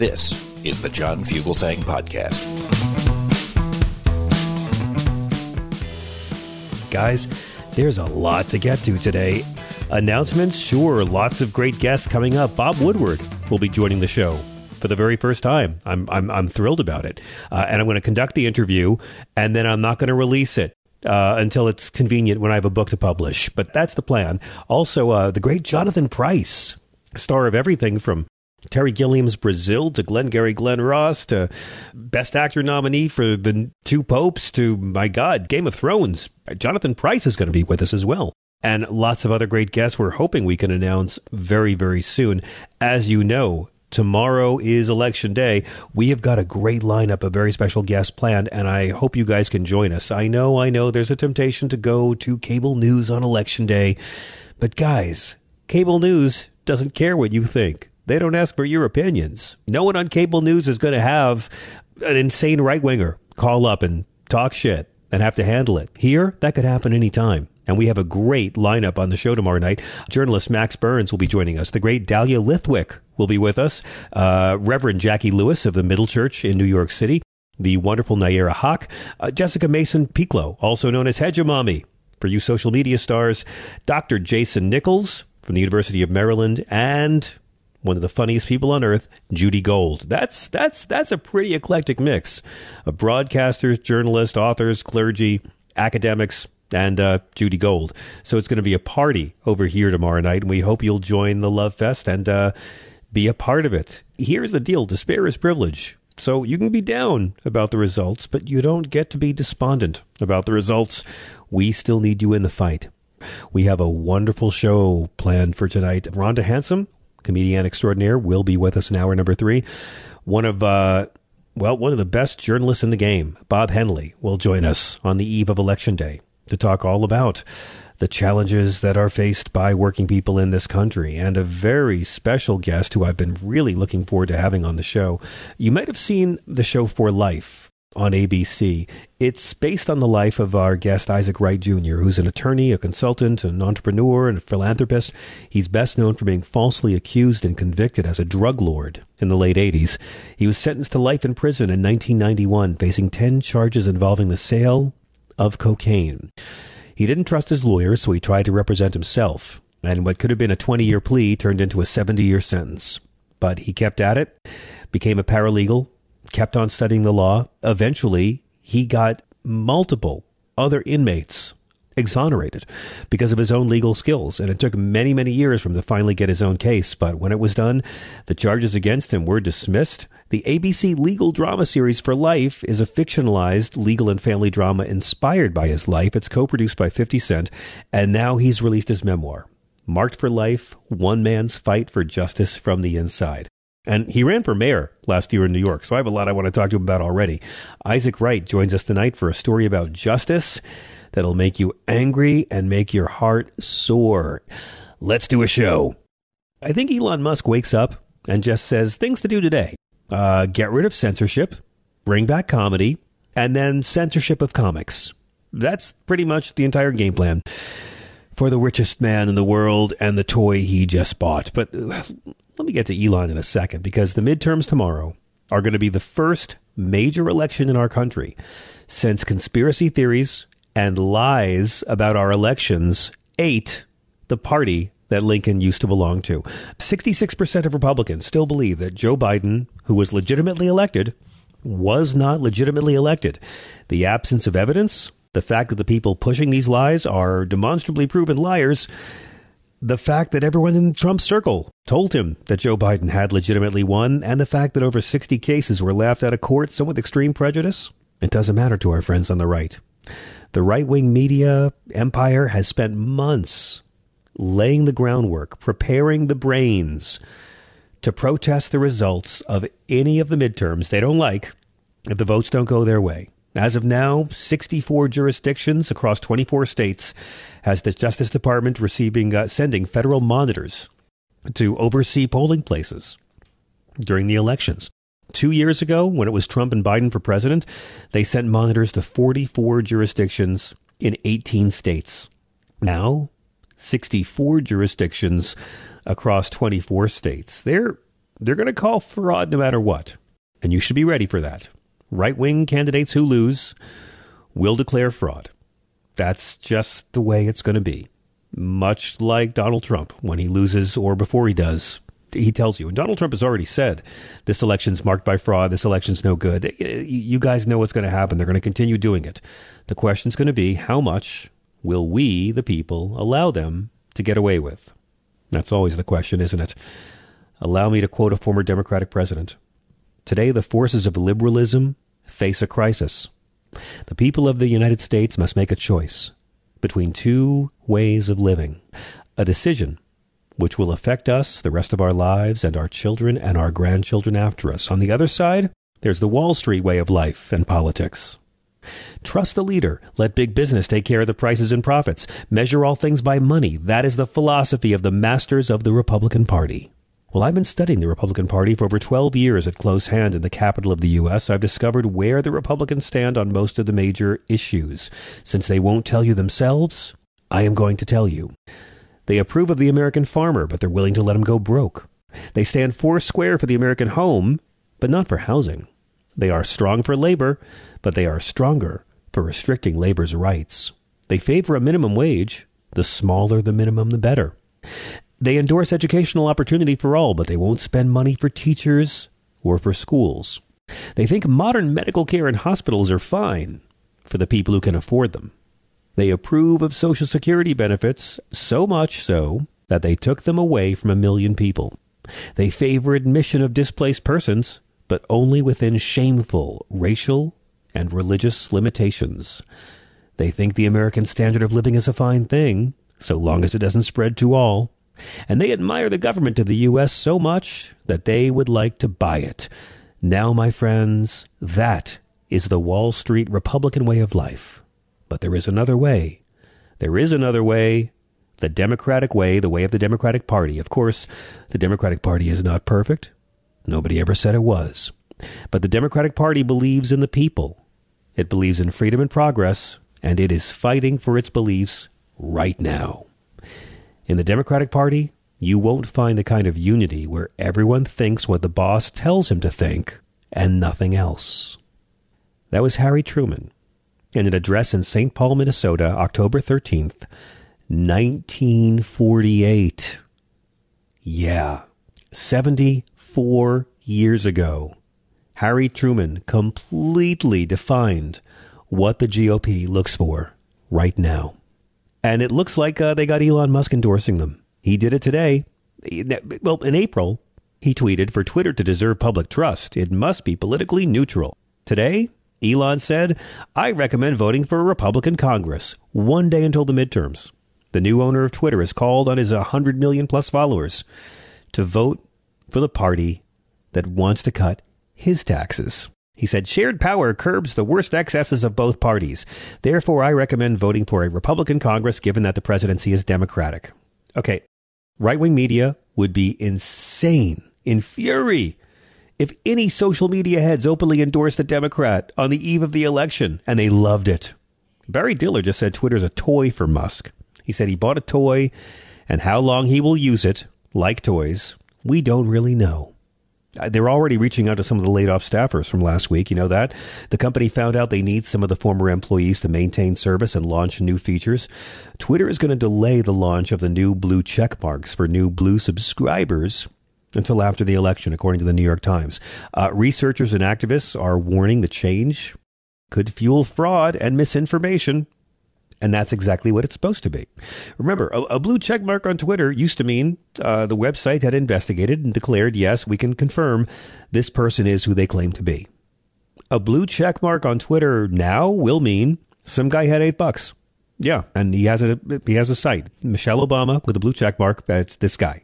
This is the John Fugelsang Podcast. Guys, there's a lot to get to today. Announcements, sure, lots of great guests coming up. Bob Woodward will be joining the show for the very first time. I'm I'm, I'm thrilled about it, uh, and I'm going to conduct the interview, and then I'm not going to release it. Uh, until it's convenient when I have a book to publish. But that's the plan. Also, uh, the great Jonathan Pryce, star of everything from Terry Gilliam's Brazil to Glengarry Glen Ross to Best Actor nominee for The Two Popes to, my God, Game of Thrones. Jonathan Pryce is going to be with us as well. And lots of other great guests we're hoping we can announce very, very soon. As you know, tomorrow is election day. We have got a great lineup of very special guests planned, and I hope you guys can join us. I know, I know there's a temptation to go to cable news on election day, but guys, cable news doesn't care what you think. They don't ask for your opinions. No one on cable news is going to have an insane right winger call up and talk shit and have to handle it. Here, that could happen anytime. And we have a great lineup on the show tomorrow night. Journalist Max Burns will be joining us. The great Dahlia Lithwick will be with us. Uh, Reverend Jackie Lewis of the Middle Church in New York City. The wonderful Nayyera Haq. Uh, Jessica Mason Pieklo, also known as Hegemommy for you social media stars. Dr. Jason Nichols from the University of Maryland. And one of the funniest people on earth, Judy Gold. That's that's that's a pretty eclectic mix of broadcasters, journalists, authors, clergy, academics, and uh, Judy Gold. So it's going to be a party over here tomorrow night, and we hope you'll join the Love Fest and uh, be a part of it. Here's the deal: despair is privilege. So you can be down about the results, but you don't get to be despondent about the results. We still need you in the fight. We have a wonderful show planned for tonight. Rhonda Hansome comedian extraordinaire, will be with us in hour number three. One of, uh, well, one of the best journalists in the game, Bob Hennelly, will join us on the eve of Election Day to talk all about the challenges that are faced by working people in this country, and a very special guest who I've been really looking forward to having on the show. You might have seen the show For Life on ABC. It's based on the life of our guest Isaac Wright Jr., who's an attorney, a consultant, an entrepreneur, and a philanthropist. He's best known for being falsely accused and convicted as a drug lord in the late 80s. He was sentenced to life in prison in 1991, facing 10 charges involving the sale of cocaine. He didn't trust his lawyer, so he tried to represent himself. And what could have been a 20 year plea turned into a 70 year sentence. But he kept at it, became a paralegal, kept on studying the law. Eventually, he got multiple other inmates exonerated because of his own legal skills. And it took many, many years for him to finally get his own case. But when it was done, the charges against him were dismissed. The ABC legal drama series for life is a fictionalized legal and family drama inspired by his life. It's co produced by 50 Cent. And now he's released his memoir, Marked for Life One Man's Fight for Justice from the Inside. And he ran for mayor last year in New York. So I have a lot I want to talk to him about already. Isaac Wright joins us tonight for a story about justice that'll make you angry and make your heart soar. Let's do a show. I think Elon Musk wakes up and just says things to do today uh, get rid of censorship, bring back comedy, and then censorship of comics. That's pretty much the entire game plan for the richest man in the world and the toy he just bought. But let me get to Elon in a second because the midterms tomorrow, are going to be the first major election in our country since conspiracy theories and lies about our elections ate the party that Lincoln used to belong to. 66% of Republicans still believe that Joe Biden, who was legitimately elected, was not legitimately elected. The absence of evidence, the fact that the people pushing these lies are demonstrably proven liars, the fact that everyone in Trump's circle told him that Joe Biden had legitimately won, and the fact that over 60 cases were laughed out of court, some with extreme prejudice, it doesn't matter to our friends on the right. The right wing media empire has spent months laying the groundwork, preparing the brains to protest the results of any of the midterms they don't like if the votes don't go their way. As of now, 64 jurisdictions across 24 states has the Justice Department receiving uh, sending federal monitors to oversee polling places during the elections. Two years ago, when it was Trump and Biden for president, they sent monitors to 44 jurisdictions in 18 states. Now, 64 jurisdictions across 24 states. They're they're going to call fraud no matter what. And you should be ready for that. Right-wing candidates who lose will declare fraud. That's just the way it's going to be. Much like Donald Trump when he loses or before he does he tells you. And Donald Trump has already said this election's marked by fraud. This election's no good. You guys know what's going to happen. They're going to continue doing it. The question's going to be how much will we, the people, allow them to get away with? That's always the question, isn't it? Allow me to quote a former Democratic president. Today, the forces of liberalism face a crisis. The people of the United States must make a choice between two ways of living, a decision which will affect us, the rest of our lives, and our children and our grandchildren after us. On the other side, there's the Wall Street way of life and politics. Trust the leader. Let big business take care of the prices and profits. Measure all things by money. That is the philosophy of the masters of the Republican Party. Well, I've been studying the Republican Party for over 12 years at close hand in the capital of the U.S. I've discovered where the Republicans stand on most of the major issues. Since they won't tell you themselves, I am going to tell you. They approve of the American farmer, but they're willing to let him go broke. They stand four square for the American home, but not for housing. They are strong for labor, but they are stronger for restricting labor's rights. They favor a minimum wage. The smaller the minimum, the better. They endorse educational opportunity for all, but they won't spend money for teachers or for schools. They think modern medical care and hospitals are fine for the people who can afford them. They approve of Social Security benefits, so much so that they took them away from a million people. They favor admission of displaced persons, but only within shameful racial and religious limitations. They think the American standard of living is a fine thing, so long as it doesn't spread to all. And they admire the government of the U.S. so much that they would like to buy it. Now, my friends, that is the Wall Street Republican way of life. But there is another way. There is another way. The Democratic way, the way of the Democratic Party. Of course, the Democratic Party is not perfect. Nobody ever said it was. But the Democratic Party believes in the people. It believes in freedom and progress, and it is fighting for its beliefs right now. In the Democratic Party, you won't find the kind of unity where everyone thinks what the boss tells him to think and nothing else. That was Harry Truman in an address in St. Paul, Minnesota, October 13th, 1948. Yeah, 74 years ago, Harry Truman completely defined what the GOP looks for right now. And it looks like uh, they got Elon Musk endorsing them. He did it today. Well, in April, he tweeted For Twitter to deserve public trust, it must be politically neutral. Today, Elon said, I recommend voting for a Republican Congress one day until the midterms. The new owner of Twitter has called on his 100 million plus followers to vote for the party that wants to cut his taxes. He said, shared power curbs the worst excesses of both parties. Therefore, I recommend voting for a Republican Congress given that the presidency is Democratic. Okay, right wing media would be insane, in fury, if any social media heads openly endorsed a Democrat on the eve of the election, and they loved it. Barry Diller just said Twitter's a toy for Musk. He said he bought a toy, and how long he will use it, like toys, we don't really know. Uh, They're already reaching out to some of the laid off staffers from last week. You know that? The company found out they need some of the former employees to maintain service and launch new features. Twitter is going to delay the launch of the new blue check marks for new blue subscribers until after the election, according to the New York Times. Uh, researchers and activists are warning the change could fuel fraud and misinformation. And that's exactly what it's supposed to be. Remember, a, a blue check mark on Twitter used to mean uh, the website had investigated and declared, yes, we can confirm this person is who they claim to be. A blue check mark on Twitter now will mean some guy had eight bucks. Yeah, and he has a he has a site, Michelle Obama with a blue check mark. That's this guy.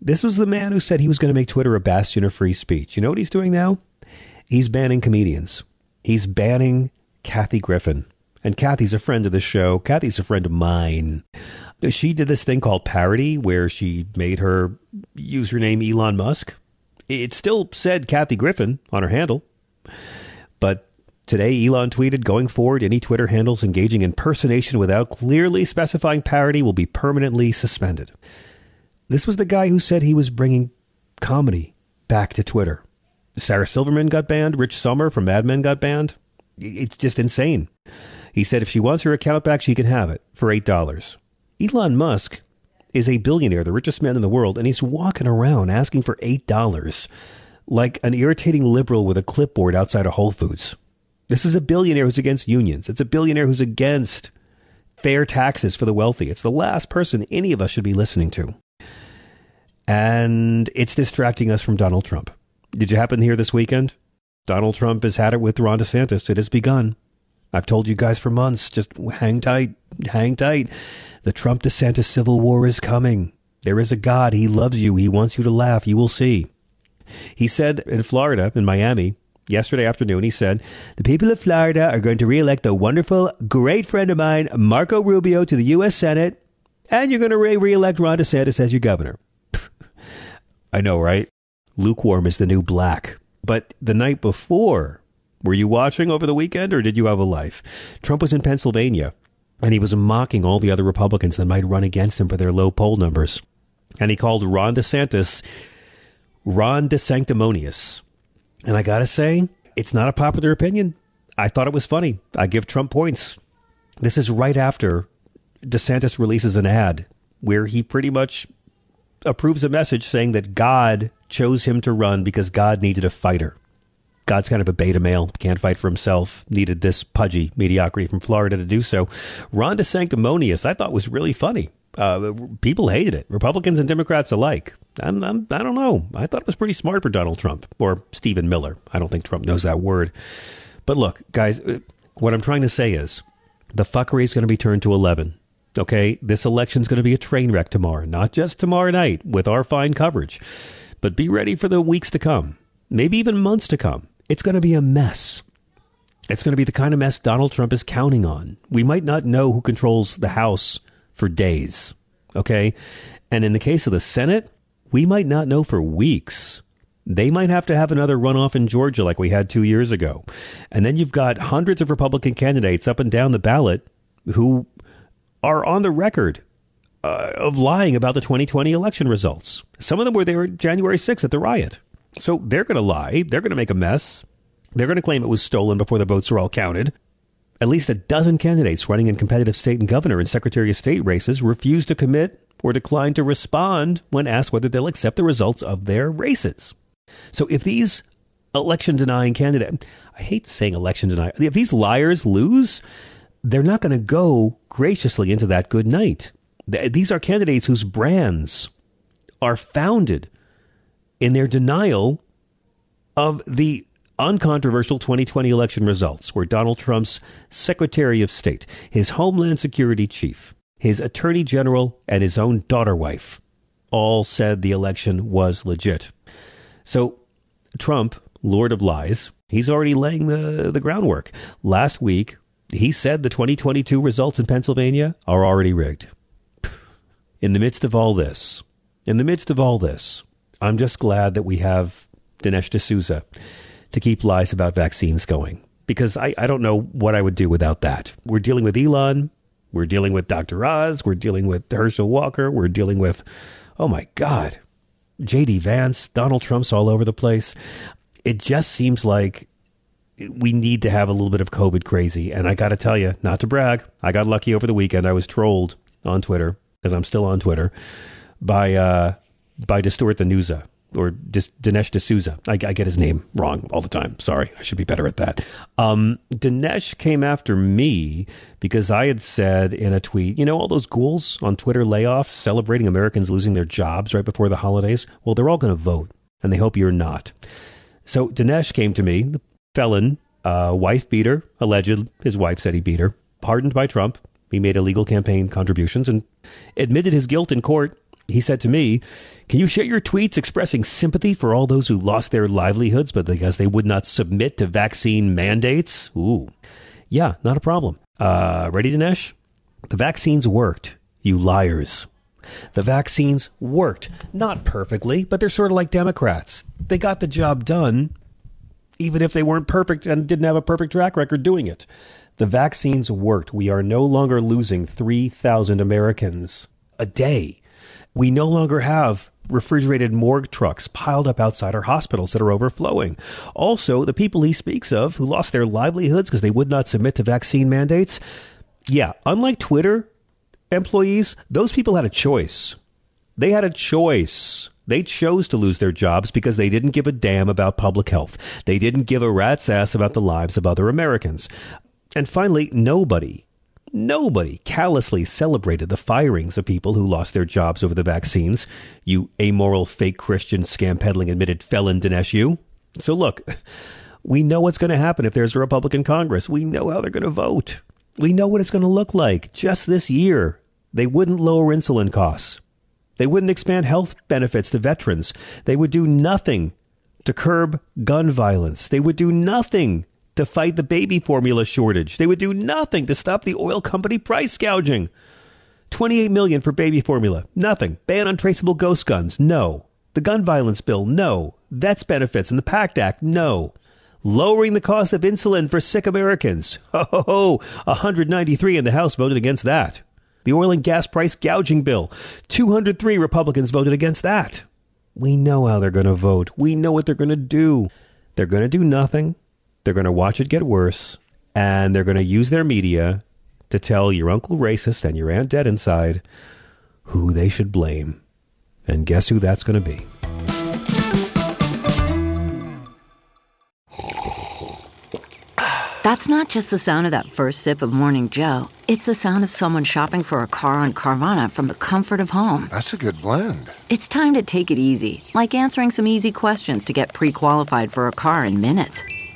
This was the man who said he was going to make Twitter a bastion of free speech. You know what he's doing now? He's banning comedians. He's banning Kathy Griffin. And Kathy's a friend of the show. Kathy's a friend of mine. She did this thing called Parody, where she made her username Elon Musk. It still said Kathy Griffin on her handle. But today, Elon tweeted going forward, any Twitter handles engaging in impersonation without clearly specifying parody will be permanently suspended. This was the guy who said he was bringing comedy back to Twitter. Sarah Silverman got banned. Rich Sommer from Mad Men got banned. It's just insane. He said if she wants her account back, she can have it for $8. Elon Musk is a billionaire, the richest man in the world, and he's walking around asking for $8 like an irritating liberal with a clipboard outside of Whole Foods. This is a billionaire who's against unions. It's a billionaire who's against fair taxes for the wealthy. It's the last person any of us should be listening to. And it's distracting us from Donald Trump. Did you happen to hear this weekend? Donald Trump has had it with Ron DeSantis. It has begun. I've told you guys for months, just hang tight, hang tight. The Trump DeSantis civil war is coming. There is a God. He loves you. He wants you to laugh. You will see. He said in Florida, in Miami, yesterday afternoon, he said, The people of Florida are going to reelect a wonderful, great friend of mine, Marco Rubio, to the U.S. Senate, and you're going to re reelect Ron DeSantis as your governor. I know, right? Lukewarm is the new black. But the night before, were you watching over the weekend or did you have a life? Trump was in Pennsylvania and he was mocking all the other Republicans that might run against him for their low poll numbers. And he called Ron DeSantis Ron DeSanctimonious. And I got to say, it's not a popular opinion. I thought it was funny. I give Trump points. This is right after DeSantis releases an ad where he pretty much approves a message saying that God chose him to run because God needed a fighter. God's kind of a beta male, can't fight for himself, needed this pudgy mediocrity from Florida to do so. Ron Sanctimonious, I thought was really funny. Uh, people hated it, Republicans and Democrats alike. I'm, I'm, I don't know. I thought it was pretty smart for Donald Trump or Stephen Miller. I don't think Trump knows that word. But look, guys, uh, what I'm trying to say is the fuckery is going to be turned to 11. Okay, this election's going to be a train wreck tomorrow, not just tomorrow night with our fine coverage, but be ready for the weeks to come, maybe even months to come. It's going to be a mess. It's going to be the kind of mess Donald Trump is counting on. We might not know who controls the House for days, okay? And in the case of the Senate, we might not know for weeks. They might have to have another runoff in Georgia like we had two years ago. And then you've got hundreds of Republican candidates up and down the ballot who are on the record uh, of lying about the 2020 election results. Some of them were there January 6th at the riot. So they're going to lie. They're going to make a mess. They're going to claim it was stolen before the votes are all counted. At least a dozen candidates running in competitive state and governor and secretary of state races refuse to commit or decline to respond when asked whether they'll accept the results of their races. So if these election denying candidates, I hate saying election denying, if these liars lose, they're not going to go graciously into that good night. These are candidates whose brands are founded in their denial of the uncontroversial 2020 election results, where Donald Trump's Secretary of State, his Homeland Security Chief, his Attorney General, and his own daughter wife all said the election was legit. So Trump, Lord of Lies, he's already laying the, the groundwork. Last week, he said the 2022 results in Pennsylvania are already rigged. In the midst of all this, in the midst of all this, I'm just glad that we have Dinesh D'Souza to keep lies about vaccines going because I, I don't know what I would do without that. We're dealing with Elon. We're dealing with Dr. Oz. We're dealing with Herschel Walker. We're dealing with, oh my God, J.D. Vance, Donald Trump's all over the place. It just seems like we need to have a little bit of COVID crazy. And I got to tell you, not to brag, I got lucky over the weekend. I was trolled on Twitter, because I'm still on Twitter, by uh, by Distort the or Dis- Dinesh D'Souza. I, I, get his name wrong all the time. Sorry, I should be better at that. Um, Dinesh came after me because I had said in a tweet, you know, all those ghouls on Twitter layoffs celebrating Americans losing their jobs right before the holidays. Well, they're all going to vote, and they hope you're not. So Dinesh came to me, felon, uh, wife beater, alleged. His wife said he beat her. Pardoned by Trump. He made illegal campaign contributions and admitted his guilt in court he said to me, Can you share your tweets expressing sympathy for all those who lost their livelihoods but because they would not submit to vaccine mandates? Ooh. Yeah, not a problem. Uh, ready, Dinesh? The vaccines worked, you liars. The vaccines worked. Not perfectly, but they're sort of like Democrats. They got the job done, even if they weren't perfect and didn't have a perfect track record doing it. The vaccines worked. We are no longer losing 3,000 Americans a day we no longer have refrigerated morgue trucks piled up outside our hospitals that are overflowing. Also, the people he speaks of who lost their livelihoods because they would not submit to vaccine mandates. Yeah, unlike Twitter employees, those people had a choice. They had a choice. They chose to lose their jobs because they didn't give a damn about public health. They didn't give a rat's ass about the lives of other Americans. And finally, nobody Nobody callously celebrated the firings of people who lost their jobs over the vaccines. You amoral, fake Christian, scam peddling admitted felon Dinesh, you. So look, we know what's going to happen if there's a Republican Congress. We know how they're going to vote. We know what it's going to look like. Just this year, they wouldn't lower insulin costs. They wouldn't expand health benefits to veterans. They would do nothing to curb gun violence. They would do nothing to fight the baby formula shortage. They would do nothing to stop the oil company price gouging. 28 million for baby formula. Nothing. Ban on traceable ghost guns. No. The gun violence bill. No. Vets benefits and the PACT Act. No. Lowering the cost of insulin for sick Americans. Ho ho ho. 193 in the House voted against that. The oil and gas price gouging bill. 203 Republicans voted against that. We know how they're going to vote. We know what they're going to do. They're going to do nothing. They're going to watch it get worse, and they're going to use their media to tell your uncle racist and your aunt dead inside who they should blame. And guess who that's going to be? That's not just the sound of that first sip of Morning Joe. It's the sound of someone shopping for a car on Carvana from the comfort of home. That's a good blend. It's time to take it easy, like answering some easy questions to get pre qualified for a car in minutes.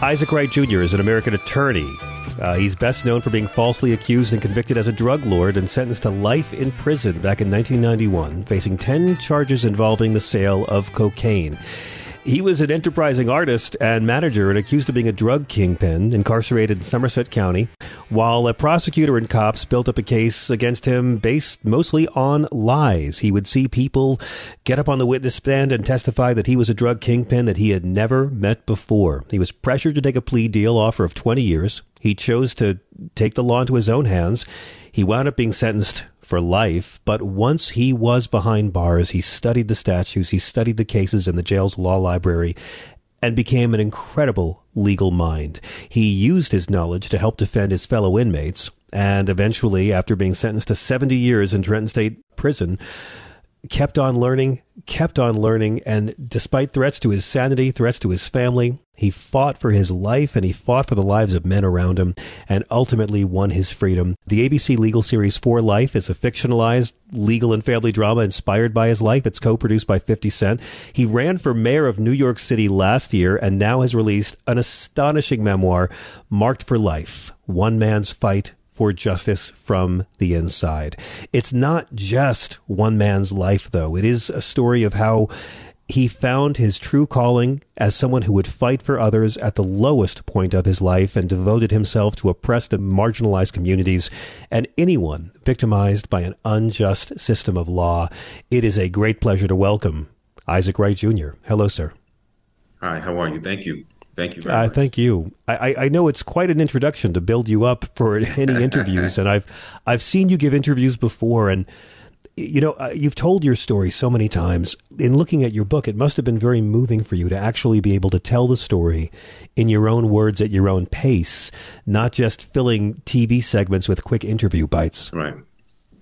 Isaac Wright Jr. is an American attorney. Uh, he's best known for being falsely accused and convicted as a drug lord and sentenced to life in prison back in 1991, facing 10 charges involving the sale of cocaine. He was an enterprising artist and manager and accused of being a drug kingpin, incarcerated in Somerset County, while a prosecutor and cops built up a case against him based mostly on lies. He would see people get up on the witness stand and testify that he was a drug kingpin that he had never met before. He was pressured to take a plea deal offer of 20 years. He chose to take the law into his own hands. He wound up being sentenced for life, but once he was behind bars, he studied the statutes, he studied the cases in the jail's law library, and became an incredible legal mind. He used his knowledge to help defend his fellow inmates, and eventually, after being sentenced to 70 years in Trenton State Prison, kept on learning, kept on learning, and despite threats to his sanity, threats to his family, he fought for his life and he fought for the lives of men around him and ultimately won his freedom. The ABC legal series For Life is a fictionalized legal and family drama inspired by his life. It's co-produced by 50 Cent. He ran for mayor of New York City last year and now has released an astonishing memoir, Marked for Life, One Man's Fight for justice from the inside. It's not just one man's life, though. It is a story of how he found his true calling as someone who would fight for others at the lowest point of his life and devoted himself to oppressed and marginalized communities and anyone victimized by an unjust system of law. It is a great pleasure to welcome Isaac Wright Jr. Hello, sir. Hi, how are you? Thank you. Thank you very uh, much. Thank you. I, I know it's quite an introduction to build you up for any interviews, and I've I've seen you give interviews before, and you know, uh, you've told your story so many times. In looking at your book, it must have been very moving for you to actually be able to tell the story in your own words at your own pace, not just filling TV segments with quick interview bites. Right.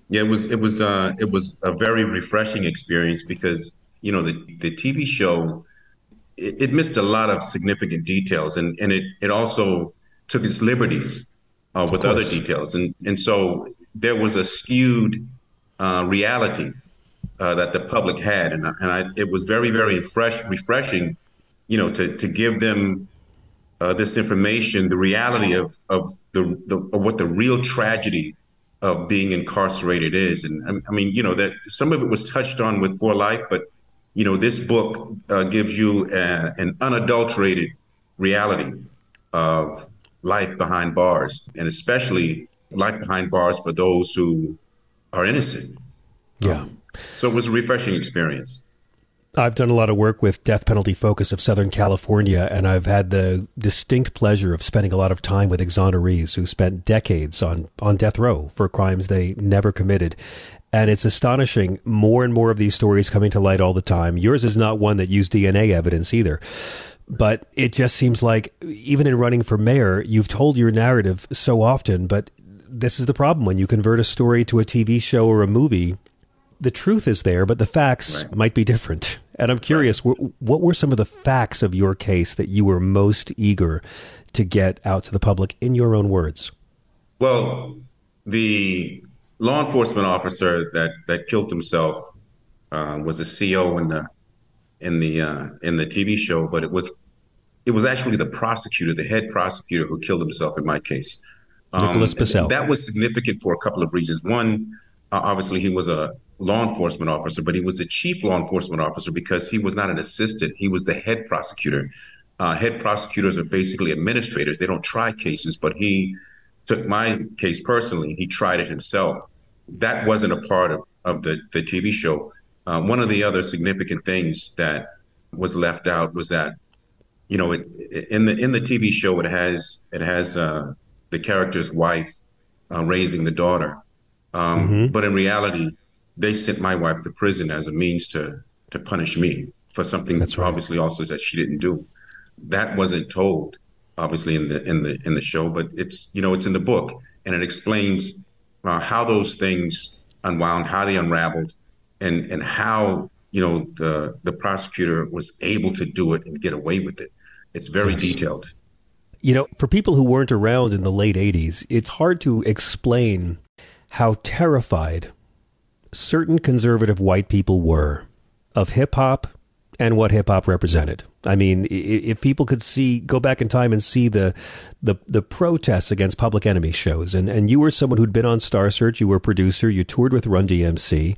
Yeah, it was it was uh, it was a very refreshing experience because you know the the TV show it, it missed a lot of significant details and and it it also took its liberties uh, with other details. And and so there was a skewed uh, reality uh, that the public had, and, and I, it was very, very fresh, refreshing, you know, to to give them uh, this information, the reality of of the, the of what the real tragedy of being incarcerated is, and I mean, you know, that some of it was touched on with For Life, but you know, this book uh, gives you a, an unadulterated reality of life behind bars, and especially life behind bars for those who are innocent. Yeah. Um, so it was a refreshing experience. I've done a lot of work with death penalty focus of Southern California, and I've had the distinct pleasure of spending a lot of time with exonerees who spent decades on, on death row for crimes they never committed. And it's astonishing, more and more of these stories coming to light all the time. Yours is not one that used DNA evidence either. But it just seems like, even in running for mayor, you've told your narrative so often, but this is the problem when you convert a story to a TV show or a movie. The truth is there, but the facts right. might be different. And I'm curious, right. what were some of the facts of your case that you were most eager to get out to the public in your own words? Well, the law enforcement officer that, that killed himself uh, was a CO in the in the uh, in the TV show, but it was it was actually the prosecutor, the head prosecutor, who killed himself in my case. Nicholas um, Bissell. That was significant for a couple of reasons. One, uh, obviously, he was a law enforcement officer, but he was the chief law enforcement officer because he was not an assistant. He was the head prosecutor. Uh, head prosecutors are basically administrators. They don't try cases, but he took my case personally. He tried it himself. That wasn't a part of, of the, the TV show. Uh, one of the other significant things that was left out was that, you know, it, in the in the TV show, it has it has uh, the character's wife uh, raising the daughter. Um, mm-hmm. But in reality, they sent my wife to prison as a means to to punish me for something That's right. obviously also that she didn't do. That wasn't told obviously in the in the in the show, but it's you know it's in the book and it explains uh, how those things unwound, how they unraveled, and and how you know the the prosecutor was able to do it and get away with it. It's very yes. detailed. You know, for people who weren't around in the late 80s, it's hard to explain how terrified certain conservative white people were of hip hop and what hip hop represented. I mean, if people could see, go back in time and see the the, the protests against Public Enemy shows, and, and you were someone who'd been on Star Search, you were a producer, you toured with Run DMC,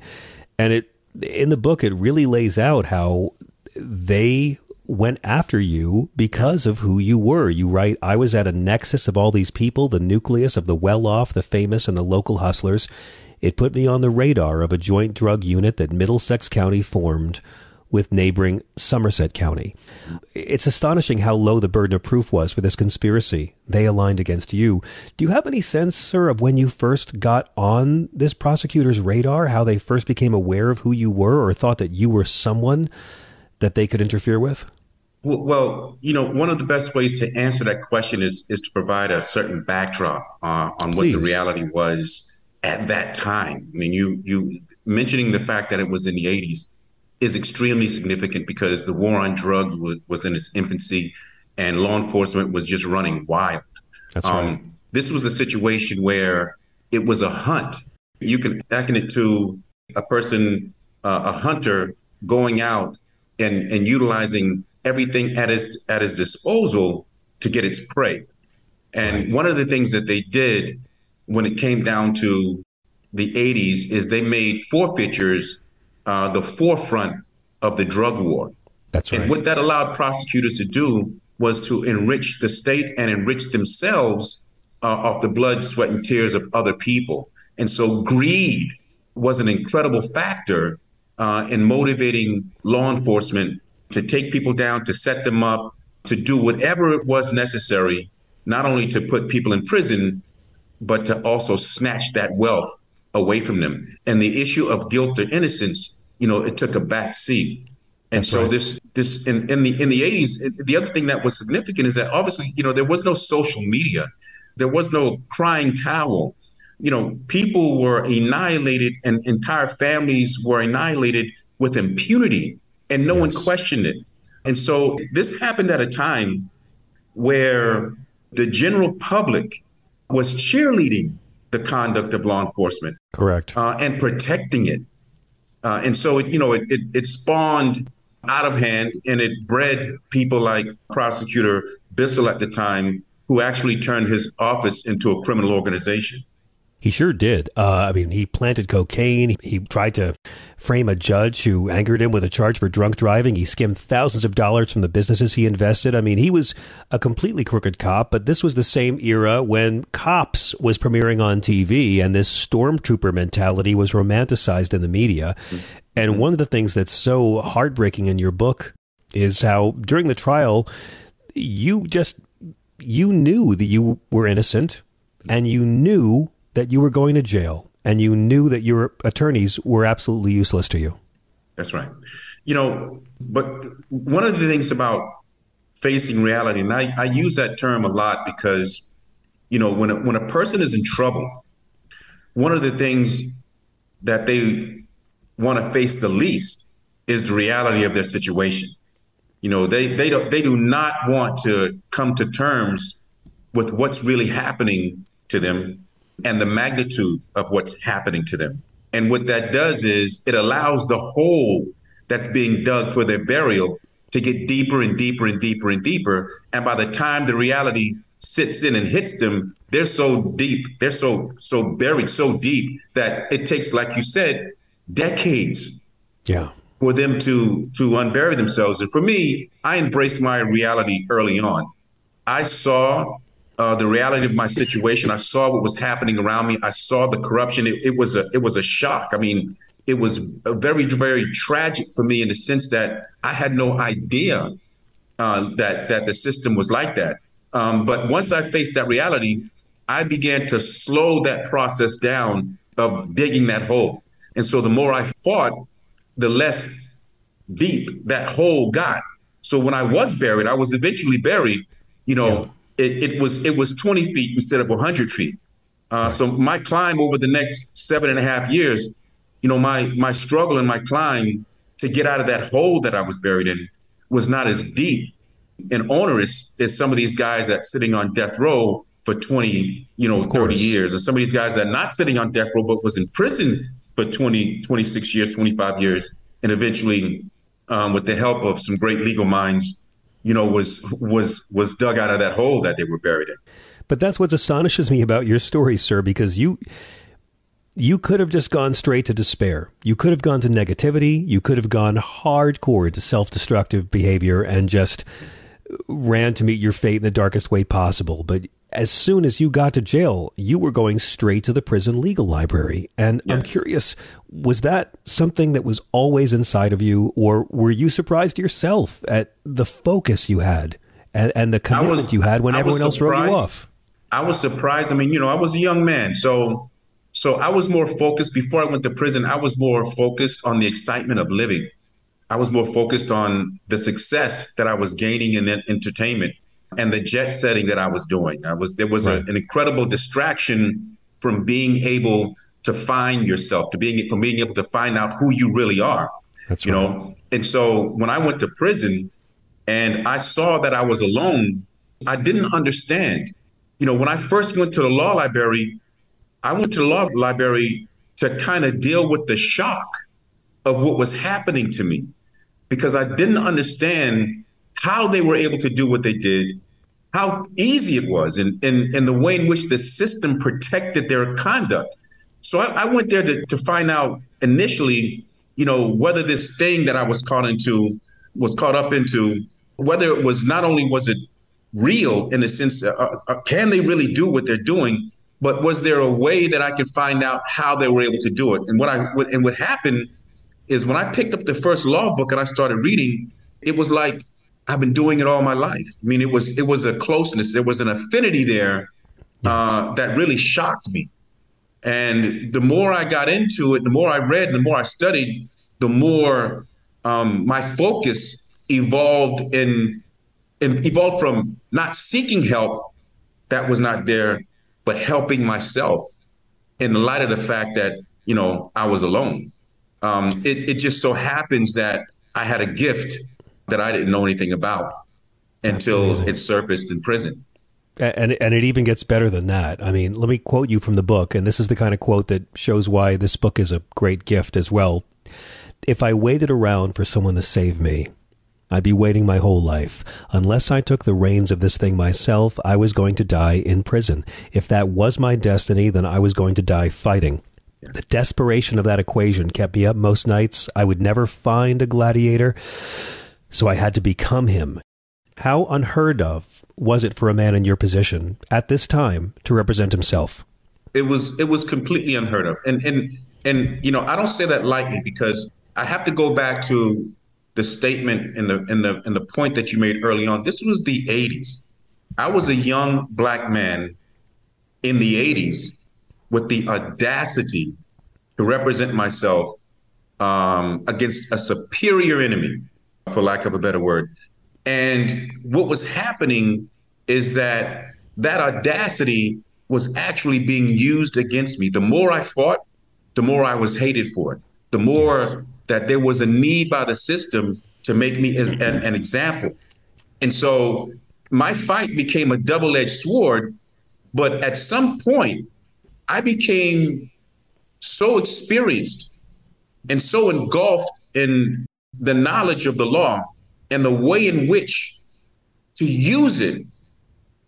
and it in the book it really lays out how they went after you because of who you were. You write, I was at a nexus of all these people, the nucleus of the well off, the famous, and the local hustlers. It put me on the radar of a joint drug unit that Middlesex County formed with neighboring Somerset County. It's astonishing how low the burden of proof was for this conspiracy. They aligned against you. Do you have any sense, sir, of when you first got on this prosecutor's radar, how they first became aware of who you were or thought that you were someone that they could interfere with? Well, you know, one of the best ways to answer that question is is to provide a certain backdrop uh, on Please. what the reality was at that time. I mean, you you mentioning the fact that it was in the 80s is extremely significant because the war on drugs was, was in its infancy and law enforcement was just running wild. That's um, right. This was a situation where it was a hunt. You can liken it to a person, uh, a hunter going out and, and utilizing everything at his at his disposal to get its prey. And right. one of the things that they did when it came down to the 80s is they made forfeitures uh, the forefront of the drug war. That's right. And what that allowed prosecutors to do was to enrich the state and enrich themselves uh, off the blood, sweat, and tears of other people. And so greed was an incredible factor uh, in motivating law enforcement to take people down, to set them up, to do whatever it was necessary, not only to put people in prison, but to also snatch that wealth away from them. And the issue of guilt or innocence, you know, it took a back seat. And That's so right. this this in, in the in the 80s, the other thing that was significant is that obviously, you know, there was no social media. There was no crying towel. You know, people were annihilated and entire families were annihilated with impunity and no yes. one questioned it. And so this happened at a time where the general public was cheerleading the conduct of law enforcement. Correct. Uh, and protecting it. Uh, and so, it, you know, it, it, it, spawned out of hand and it bred people like prosecutor Bissell at the time, who actually turned his office into a criminal organization. He sure did. Uh, I mean, he planted cocaine. He tried to frame a judge who angered him with a charge for drunk driving. He skimmed thousands of dollars from the businesses he invested. I mean, he was a completely crooked cop, but this was the same era when Cops was premiering on TV and this stormtrooper mentality was romanticized in the media. And one of the things that's so heartbreaking in your book is how during the trial, you just, you knew that you were innocent and you knew that you were going to jail and you knew that your attorneys were absolutely useless to you. That's right. You know, but one of the things about facing reality, and I, I use that term a lot because, you know, when a, when a person is in trouble, one of the things that they want to face the least is the reality of their situation. You know, they they don't they do not want to come to terms with what's really happening to them and the magnitude of what's happening to them. And what that does is it allows the hole that's being dug for their burial to get deeper and deeper and deeper and deeper. And by the time the reality sits in and hits them, they're so deep, they're so so buried so deep that it takes, like you said, decades. Yeah. For them to to unbury themselves. And for me, I embraced my reality early on. I saw uh, the reality of my situation. I saw what was happening around me. I saw the corruption. It, it was a it was a shock. I mean, it was very very tragic for me in the sense that I had no idea uh, that that the system was like that. Um, but once I faced that reality, I began to slow that process down of digging that hole. And so the more I fought, the less deep that hole got. So when I was buried, I was eventually buried, you know, it, it was it was 20 feet instead of 100 feet. Uh, so my climb over the next seven and a half years, you know, my my struggle and my climb to get out of that hole that I was buried in was not as deep and onerous as some of these guys that sitting on death row for 20, you know, 30 years, or some of these guys that not sitting on death row but was in prison for 20, 26 years, 25 years, and eventually, um, with the help of some great legal minds, you know, was was was dug out of that hole that they were buried in. But that's what astonishes me about your story, sir, because you you could have just gone straight to despair. You could have gone to negativity. You could have gone hardcore to self-destructive behavior and just ran to meet your fate in the darkest way possible. But as soon as you got to jail, you were going straight to the prison legal library. And yes. I'm curious, was that something that was always inside of you, or were you surprised yourself at the focus you had and, and the commitment was, you had when everyone else wrote you off? I was surprised. I mean, you know, I was a young man, so so I was more focused before I went to prison. I was more focused on the excitement of living. I was more focused on the success that I was gaining in entertainment and the jet setting that I was doing. I was there was right. a, an incredible distraction from being able to find yourself, to being from being able to find out who you really are. That's you right. know. And so when I went to prison and I saw that I was alone, I didn't understand. You know, when I first went to the law library, I went to the law library to kind of deal with the shock of what was happening to me because I didn't understand how they were able to do what they did, how easy it was, and, and, and the way in which the system protected their conduct. So I, I went there to, to find out initially, you know, whether this thing that I was caught into was caught up into, whether it was not only was it real in the sense, uh, uh, can they really do what they're doing, but was there a way that I could find out how they were able to do it? And what I what, and what happened is when I picked up the first law book and I started reading, it was like I've been doing it all my life. I mean, it was it was a closeness, there was an affinity there uh, that really shocked me. And the more I got into it, the more I read, the more I studied, the more um, my focus evolved in, in evolved from not seeking help that was not there, but helping myself in the light of the fact that you know I was alone. Um, it, it just so happens that I had a gift that I didn't know anything about until it surfaced in prison. And and it even gets better than that. I mean, let me quote you from the book, and this is the kind of quote that shows why this book is a great gift as well. If I waited around for someone to save me, I'd be waiting my whole life. Unless I took the reins of this thing myself, I was going to die in prison. If that was my destiny, then I was going to die fighting. The desperation of that equation kept me up most nights. I would never find a gladiator, so I had to become him. How unheard of was it for a man in your position at this time to represent himself? It was it was completely unheard of. And and and you know, I don't say that lightly because I have to go back to the statement in the in the in the point that you made early on. This was the 80s. I was a young black man in the 80s with the audacity to represent myself um, against a superior enemy, for lack of a better word. And what was happening is that that audacity was actually being used against me. The more I fought, the more I was hated for it. The more that there was a need by the system to make me as an, an example. And so my fight became a double edged sword. But at some point, I became so experienced and so engulfed in the knowledge of the law and the way in which to use it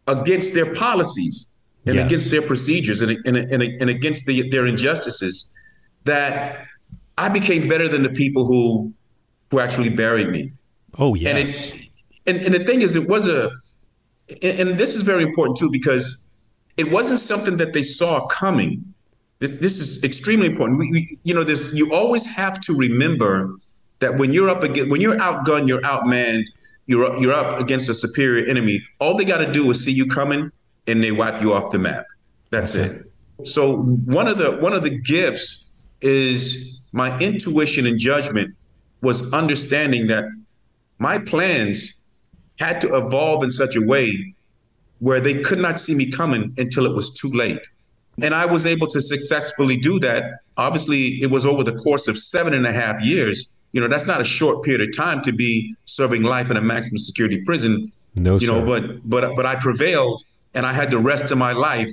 against their policies and Yes. against their procedures and, and, and, and against the, their injustices that I became better than the people who who actually buried me. Oh, yeah. And it's and, and the thing is it was a and, this is very important too because it wasn't something that they saw coming. This, this is extremely important. We, we, you know, this you always have to remember that when you're up against when you're outgunned, you're outmanned, you're up- you're up against a superior enemy. All they got to do is see you coming, and they wipe you off the map. That's it. So one of the one of the gifts is my intuition and judgment was understanding that my plans had to evolve in such a way where they could not see me coming until it was too late. And I was able to successfully do that. Obviously, it was over the course of seven and a half years. You know, that's not a short period of time to be serving life in a maximum security prison. No, you know, sir. but but but I prevailed, and I had the rest of my life,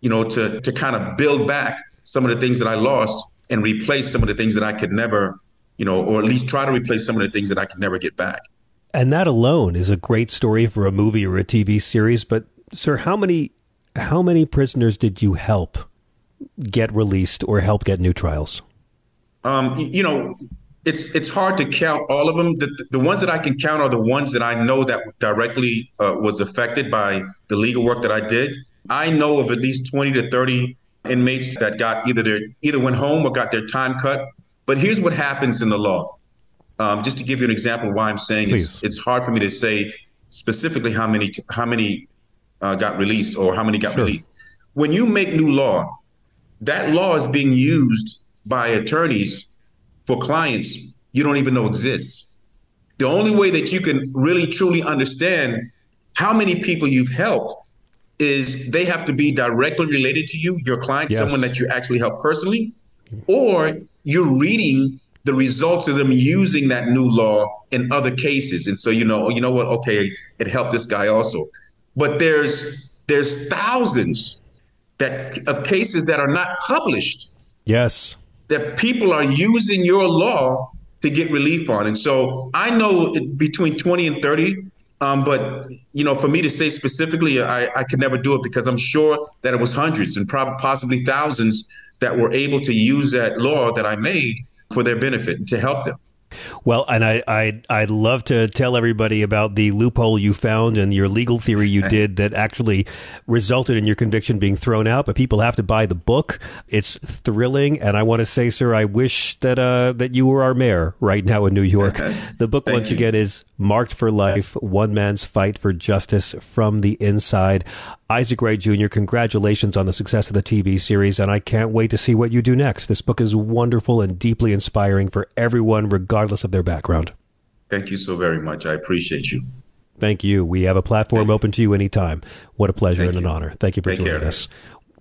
you know, to to kind of build back some of the things that I lost and replace some of the things that I could never, you know, or at least try to replace some of the things that I could never get back. And that alone is a great story for a movie or a TV series. But, sir, how many how many prisoners did you help get released or help get new trials? Um, you know, it's it's hard to count all of them. The, the ones that I can count are the ones that I know that directly uh, was affected by the legal work that I did. I know of at least twenty to thirty inmates that got either their either went home or got their time cut. But here's what happens in the law. Um, just to give you an example, why I'm saying it's it's hard for me to say specifically how many how many uh, got released or how many got Sure. released. When you make new law, that law is being used by attorneys for clients you don't even know exists. The only way that you can really truly understand how many people you've helped is they have to be directly related to you, your client, Yes. someone that you actually help personally, or you're reading the results of them using that new law in other cases. And so you know, you know what? Okay, it helped this guy also. But there's there's thousands that of cases that are not published Yes. That people are using your law to get relief on. And so I know between 20 and 30, um, but you know, for me to say specifically, I, I could never do it because I'm sure that it was hundreds and probably possibly thousands that were able to use that law that I made for their benefit and to help them. Well, and I, I, I'd love to tell everybody about the loophole you found and your legal theory you did that actually resulted in your conviction being thrown out. But people have to buy the book. It's thrilling, and I want to say, sir, I wish that uh, that you were our mayor right now in New York. the book, once again, is Marked for Life: One Man's Fight for Justice from the Inside. Isaac Wright Jr., congratulations on the success of the TV series, and I can't wait to see what you do next. This book is wonderful and deeply inspiring for everyone, regardless of their background. Thank you so very much. I appreciate you. Thank you. We have a platform open to you anytime. What a pleasure Thank and you. an honor. Thank you for Take joining care. us.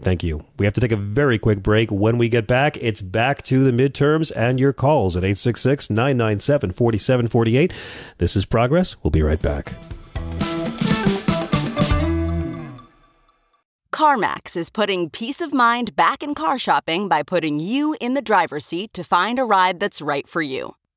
Thank you. We have to take a very quick break. When we get back, it's back to the midterms and your calls at 866 997 4748. This is Progress. We'll be right back. CarMax is putting peace of mind back in car shopping by putting you in the driver's seat to find a ride that's right for you.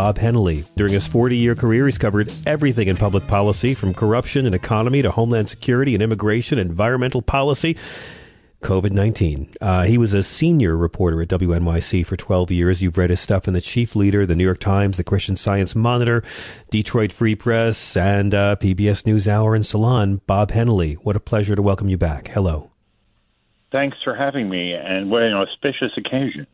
Bob Hennelly. During his 40 year career, he's covered everything in public policy from corruption and economy to homeland security and immigration, environmental policy. COVID 19. Uh, he was a senior reporter at WNYC for 12 years. You've read his stuff in The Chief Leader, The New York Times, The Christian Science Monitor, Detroit Free Press, and uh, PBS NewsHour and Salon. Bob Hennelly, what a pleasure to welcome you back. Hello. Thanks for having me, and what an auspicious occasion.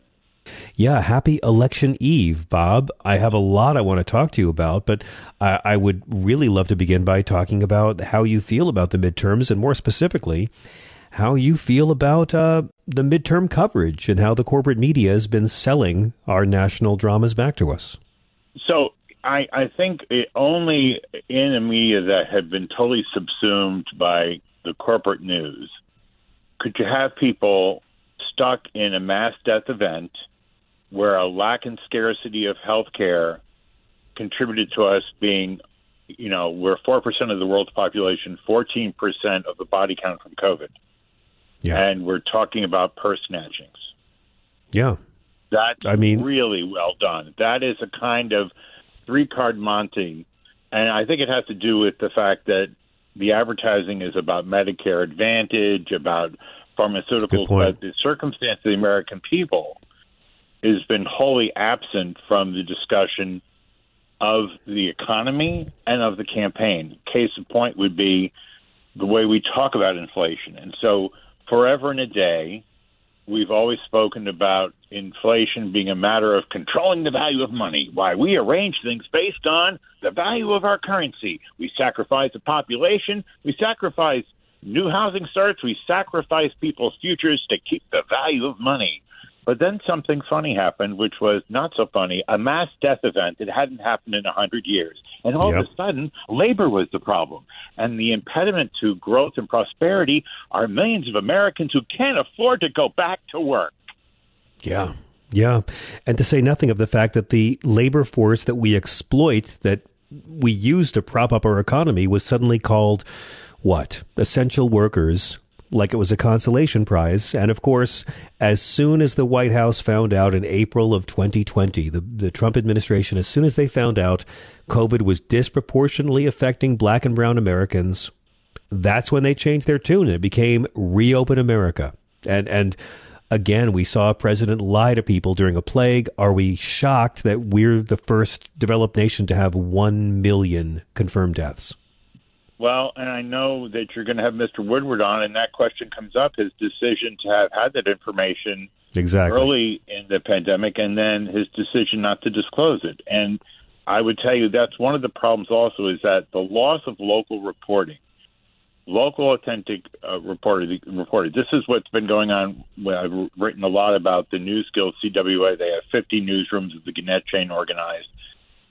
Yeah, happy election eve, Bob. I have a lot I want to talk to you about, but I, I would really love to begin by talking about how you feel about the midterms and more specifically, how you feel about uh, the midterm coverage and how the corporate media has been selling our national dramas back to us. So I, I think it only in a media that had been totally subsumed by the corporate news could you have people stuck in a mass death event where a lack and scarcity of health care contributed to us being, you know, we're 4% of the world's population, 14% of the body count from COVID. Yeah. And we're talking about purse snatchings. Yeah. That's I mean- really well done. That is a kind of three card Monte. And I think it has to do with the fact that the advertising is about Medicare Advantage, about pharmaceuticals, but the circumstance of the American people has been wholly absent from the discussion of the economy and of the campaign. Case in point would be the way we talk about inflation. And so, forever and a day, we've always spoken about inflation being a matter of controlling the value of money. Why we arrange things based on the value of our currency. We sacrifice the population, we sacrifice new housing starts, we sacrifice people's futures to keep the value of money. But then something funny happened, which was not so funny a mass death event that hadn't happened in a 100 years. And all of a sudden, labor was the problem. And the impediment to growth and prosperity are millions of Americans who can't afford to go back to work. Yeah. Yeah. And to say nothing of the fact that the labor force that we exploit, that we use to prop up our economy, was suddenly called what? Essential workers, like it was a consolation prize. And of course, as soon as the White House found out in April of 2020, the, the Trump administration, as soon as they found out COVID was disproportionately affecting black and brown Americans, that's when they changed their tune and it became reopen America. And, and, Again, we saw a president lie to people during a plague. Are we shocked that we're the first developed nation to have 1 million confirmed deaths? Well, and I know that you're going to have Mr. Woodward on, and that question comes up his decision to have had that information exactly. early in the pandemic, and then his decision not to disclose it. And I would tell you that's one of the problems also is that the loss of local reporting, local authentic uh, reporting. Reported. This is what's been going on. I've written a lot about the News Guild CWA. They have 50 newsrooms of the Gannett chain organized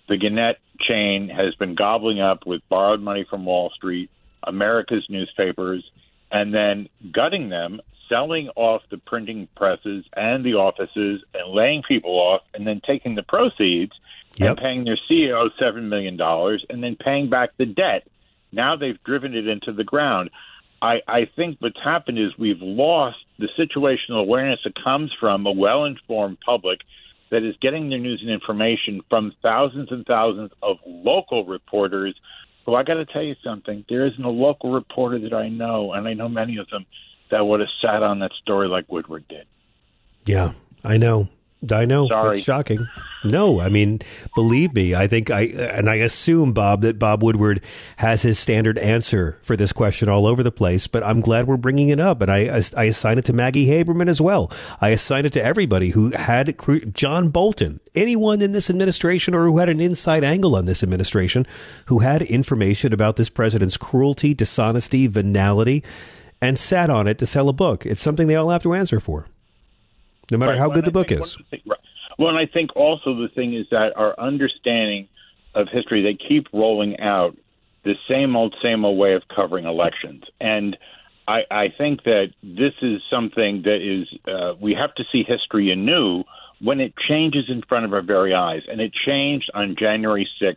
the Gannett chain has been gobbling up with borrowed money from Wall Street, America's newspapers, and then gutting them, selling off the printing presses and the offices and laying people off, and then taking the proceeds yep. and paying their CEO $7 million and then paying back the debt. Now they've driven it into the ground. I, I think what's happened is we've lost the situational awareness that comes from a well informed public that is getting their news and information from thousands and thousands of local reporters. Who I got to tell you something. There isn't a local reporter that I know, and I know many of them, that would have sat on that story like Woodward did. Yeah, I know. I know. Sorry. It's shocking. No, I mean, believe me, I think I, and I assume, Bob, that Bob Woodward has his standard answer for this question all over the place, but I'm glad we're bringing it up. And I, I assign it to Maggie Haberman as well. I assign it to everybody who had John Bolton, anyone in this administration or who had an inside angle on this administration, who had information about this president's cruelty, dishonesty, venality, and sat on it to sell a book. It's something they all have to answer for no matter right. how well, good the book is. right. Well, and I think also the thing is that our understanding of history, they keep rolling out the same old, same old way of covering elections. And I, I think that this is something that is, uh, we have to see history anew when it changes in front of our very eyes. And it changed on January 6th,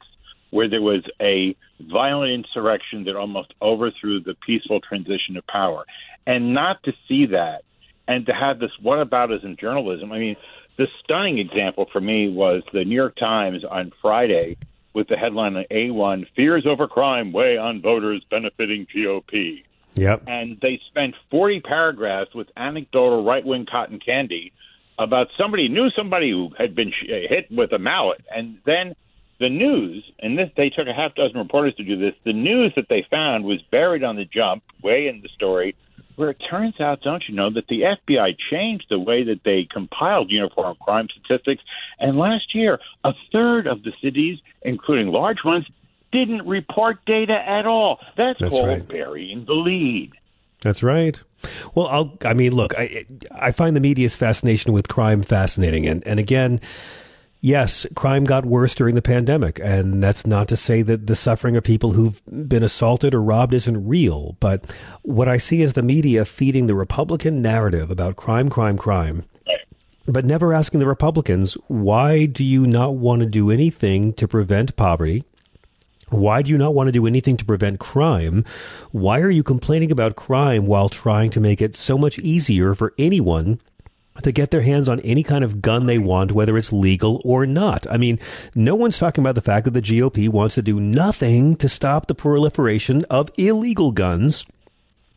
where there was a violent insurrection that almost overthrew the peaceful transition of power. And not to see that and to have this what about whataboutism in journalism. I mean, the stunning example for me was the New York Times on Friday with the headline on A1 Fears over crime weigh on voters benefiting GOP. Yep. And they spent 40 paragraphs with anecdotal right wing cotton candy about somebody knew somebody who had been hit with a mallet. And then the news, and this they took a half dozen reporters to do this, the news that they found was buried on the jump, way in the story, where it turns out, don't you know, that the FBI changed the way that they compiled uniform crime statistics. And last year, a third of the cities, including large ones, didn't report data at all. That's, That's called right. burying the lead. That's right. Well, I'll, I mean, look, I, I find the media's fascination with crime fascinating. And, and again, yes, crime got worse during the pandemic. And that's not to say that the suffering of people who've been assaulted or robbed isn't real. But what I see is the media feeding the Republican narrative about crime, crime, crime. But never asking the Republicans, why do you not want to do anything to prevent poverty? Why do you not want to do anything to prevent crime? Why are you complaining about crime while trying to make it so much easier for anyone to get their hands on any kind of gun they want, whether it's legal or not. I mean, no one's talking about the fact that the GOP wants to do nothing to stop the proliferation of illegal guns.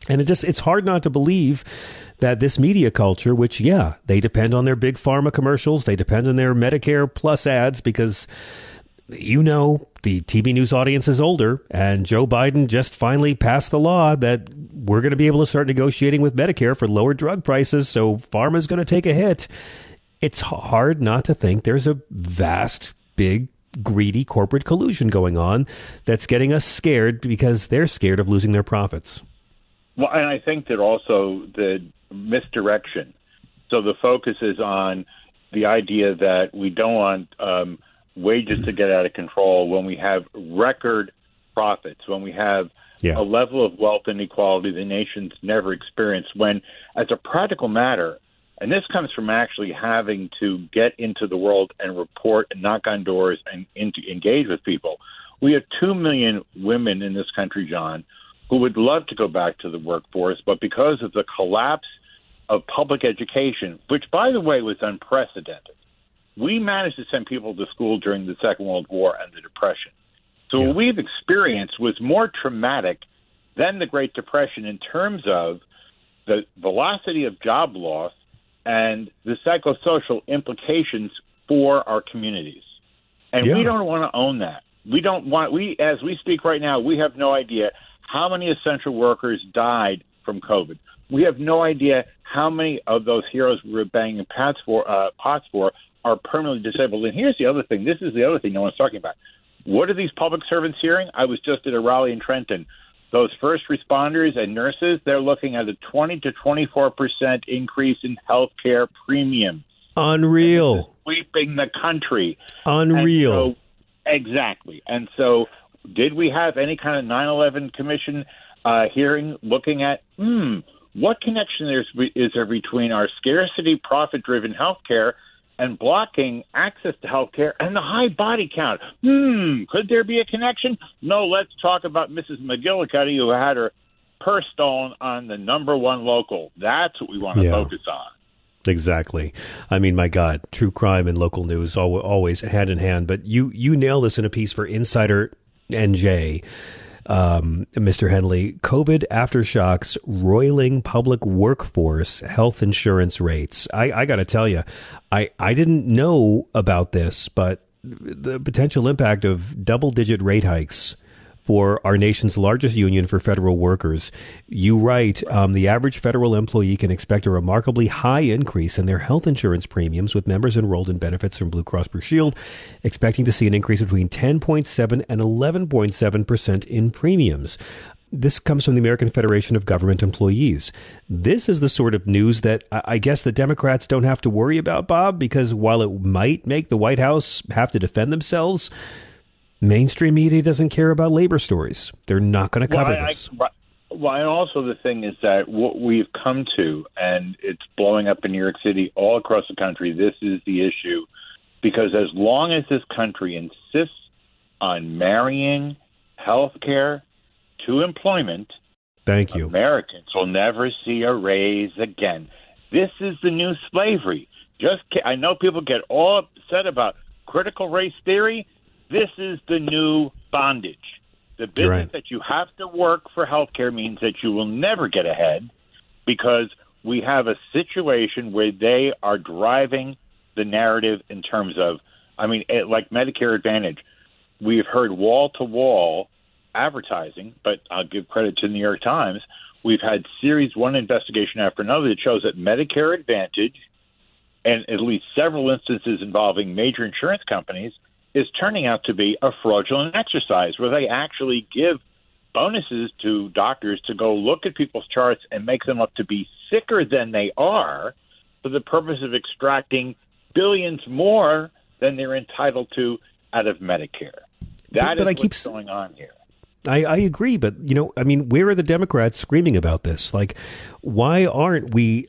And it just, it's hard not to believe that this media culture, which, yeah, they depend on their big pharma commercials, they depend on their Medicare plus ads because you know the TV news audience is older, and Joe Biden just finally passed the law that we're going to be able to start negotiating with Medicare for lower drug prices, so pharma is going to take a hit. It's hard not to think there's a vast, big, greedy corporate collusion going on that's getting us scared because they're scared of losing their profits. Well, and I think that also the misdirection. So the focus is on the idea that we don't want um, wages to get out of control when we have record profits, when we have yeah. a level of wealth inequality the nation's never experienced. When, as a practical matter, and this comes from actually having to get into the world and report and knock on doors and into, engage with people. We have 2 million women in this country, John, who would love to go back to the workforce, but because of the collapse of public education, which, by the way, was unprecedented, we managed to send people to school during the Second World War and the Depression. So yeah. what we've experienced was more traumatic than the Great Depression in terms of the velocity of job loss and the psychosocial implications for our communities. And yeah. we don't want to own that. We don't want we as we speak right now, we have no idea how many essential workers died from COVID. We have no idea how many of those heroes we were banging pots for, uh, pots for are permanently disabled. And here's the other thing. This is the other thing no one's talking about. What are these public servants hearing? I was just at a rally in Trenton. Those first responders and nurses, they're looking at a 20 to 24 percent increase in health care premiums. Unreal. Sweeping the country. Unreal. And so, exactly. And so, did we have any kind of 9 11 commission uh, hearing looking at, hmm, what connection is there between our scarcity, profit driven health care and blocking access to health care and the high body count. Hmm, could there be a connection? No, let's talk about Mrs. McGillicuddy who had her purse stolen on the number one local. That's what we want to yeah. focus on. Exactly. I mean, my God, true crime and local news always hand in hand. But you you nail this in a piece for Insider NJ um, Mr. Hennelly, COVID aftershocks roiling public workforce health insurance rates. I, I got to tell you, I, I didn't know about this, but the potential impact of double digit rate hikes for our nation's largest union for federal workers. You write um, the average federal employee can expect a remarkably high increase in their health insurance premiums, with members enrolled in benefits from Blue Cross Blue Shield expecting to see an increase between 10.7 and 11.7 percent in premiums. This comes from the American Federation of Government Employees. This is the sort of news that I guess the Democrats don't have to worry about, Bob, because while it might make the White House have to defend themselves, mainstream media doesn't care about labor stories. They're not going to cover well, I, this. I, well, and also the thing is that what we've come to, and it's blowing up in New York City, all across the country. This is the issue, because as long as this country insists on marrying health care to employment, thank you, Americans will never see a raise again. This is the new slavery. Just I know people get all upset about critical race theory. This is the new bondage. The business right. that you have to work for healthcare means that you will never get ahead because we have a situation where they are driving the narrative in terms of, I mean, it, like Medicare Advantage. We've heard wall to wall advertising, but I'll give credit to the New York Times. We've had series one investigation after another that shows that Medicare Advantage, and at least several instances involving major insurance companies, is turning out to be a fraudulent exercise where they actually give bonuses to doctors to go look at people's charts and make them up to be sicker than they are for the purpose of extracting billions more than they're entitled to out of Medicare. That but, but is I keep, what's going on here. I, I agree, but you know, I mean, where are the Democrats screaming about this? Like, why aren't we?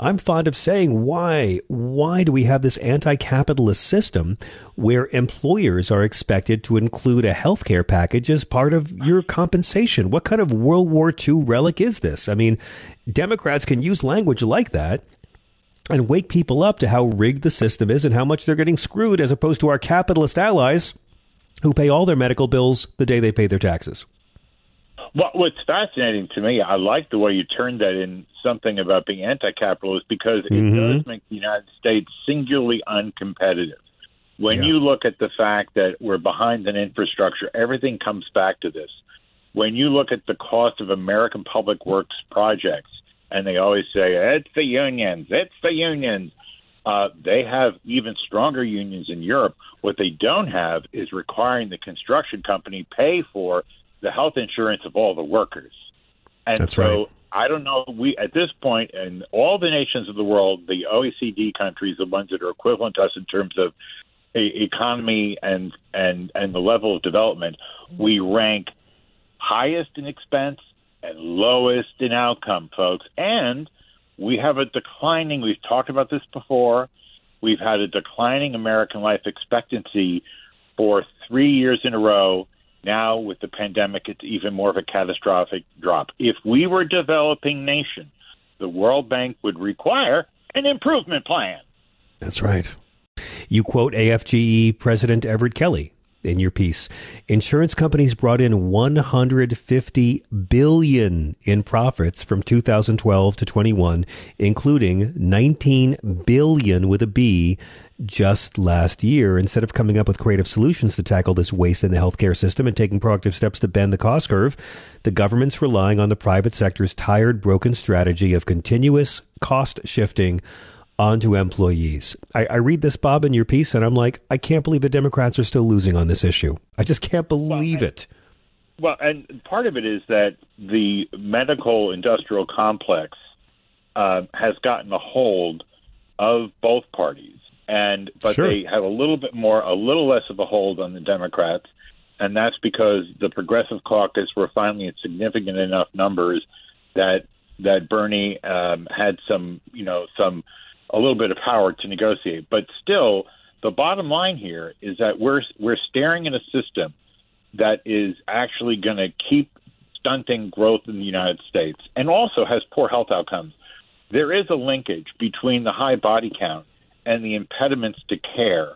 I'm fond of saying, why? Why do we have this anti-capitalist system where employers are expected to include a health care package as part of your compensation? What kind of World War II relic is this? I mean, Democrats can use language like that and wake people up to how rigged the system is and how much they're getting screwed, as opposed to our capitalist allies who pay all their medical bills the day they pay their taxes. Well, what's fascinating to me, I like the way you turned that in something about being anti-capitalist because it mm-hmm. does make the United States singularly uncompetitive. When yeah. you look at the fact that we're behind in infrastructure, everything comes back to this. When you look at the cost of American public works projects, and they always say it's the unions, it's the unions. Uh, they have even stronger unions in Europe. What they don't have is requiring the construction company pay for the health insurance of all the workers. And That's so right. I don't know. We at this point, in all the nations of the world, the OECD countries, the ones that are equivalent to us in terms of economy and and and the level of development, we rank highest in expense and lowest in outcome, folks. And we have a declining, we've talked about this before, we've had a declining American life expectancy for three years in a row. Now, with the pandemic, it's even more of a catastrophic drop. If we were a developing nation, the World Bank would require an improvement plan. That's right. You quote AFGE President Everett Kelly in your piece. Insurance companies brought in 150 billion in profits from 2012 to 21, including 19 billion with a B just last year. Instead of coming up with creative solutions to tackle this waste in the healthcare system and taking proactive steps to bend the cost curve, the government's relying on the private sector's tired, broken strategy of continuous cost shifting onto employees. I, I, read this, Bob, in your piece, and I'm like, I can't believe the Democrats are still losing on this issue. I just can't believe well, it. Well, and part of it is that the medical industrial complex uh, has gotten a hold of both parties, and but sure. they have a little bit more, a little less of a hold on the Democrats, and that's because the Progressive Caucus were finally at significant enough numbers that that Bernie um, had some, you know, some a little bit of power to negotiate. But still, the bottom line here is that we're we're staring at a system that is actually going to keep stunting growth in the United States and also has poor health outcomes. There is a linkage between the high body count and the impediments to care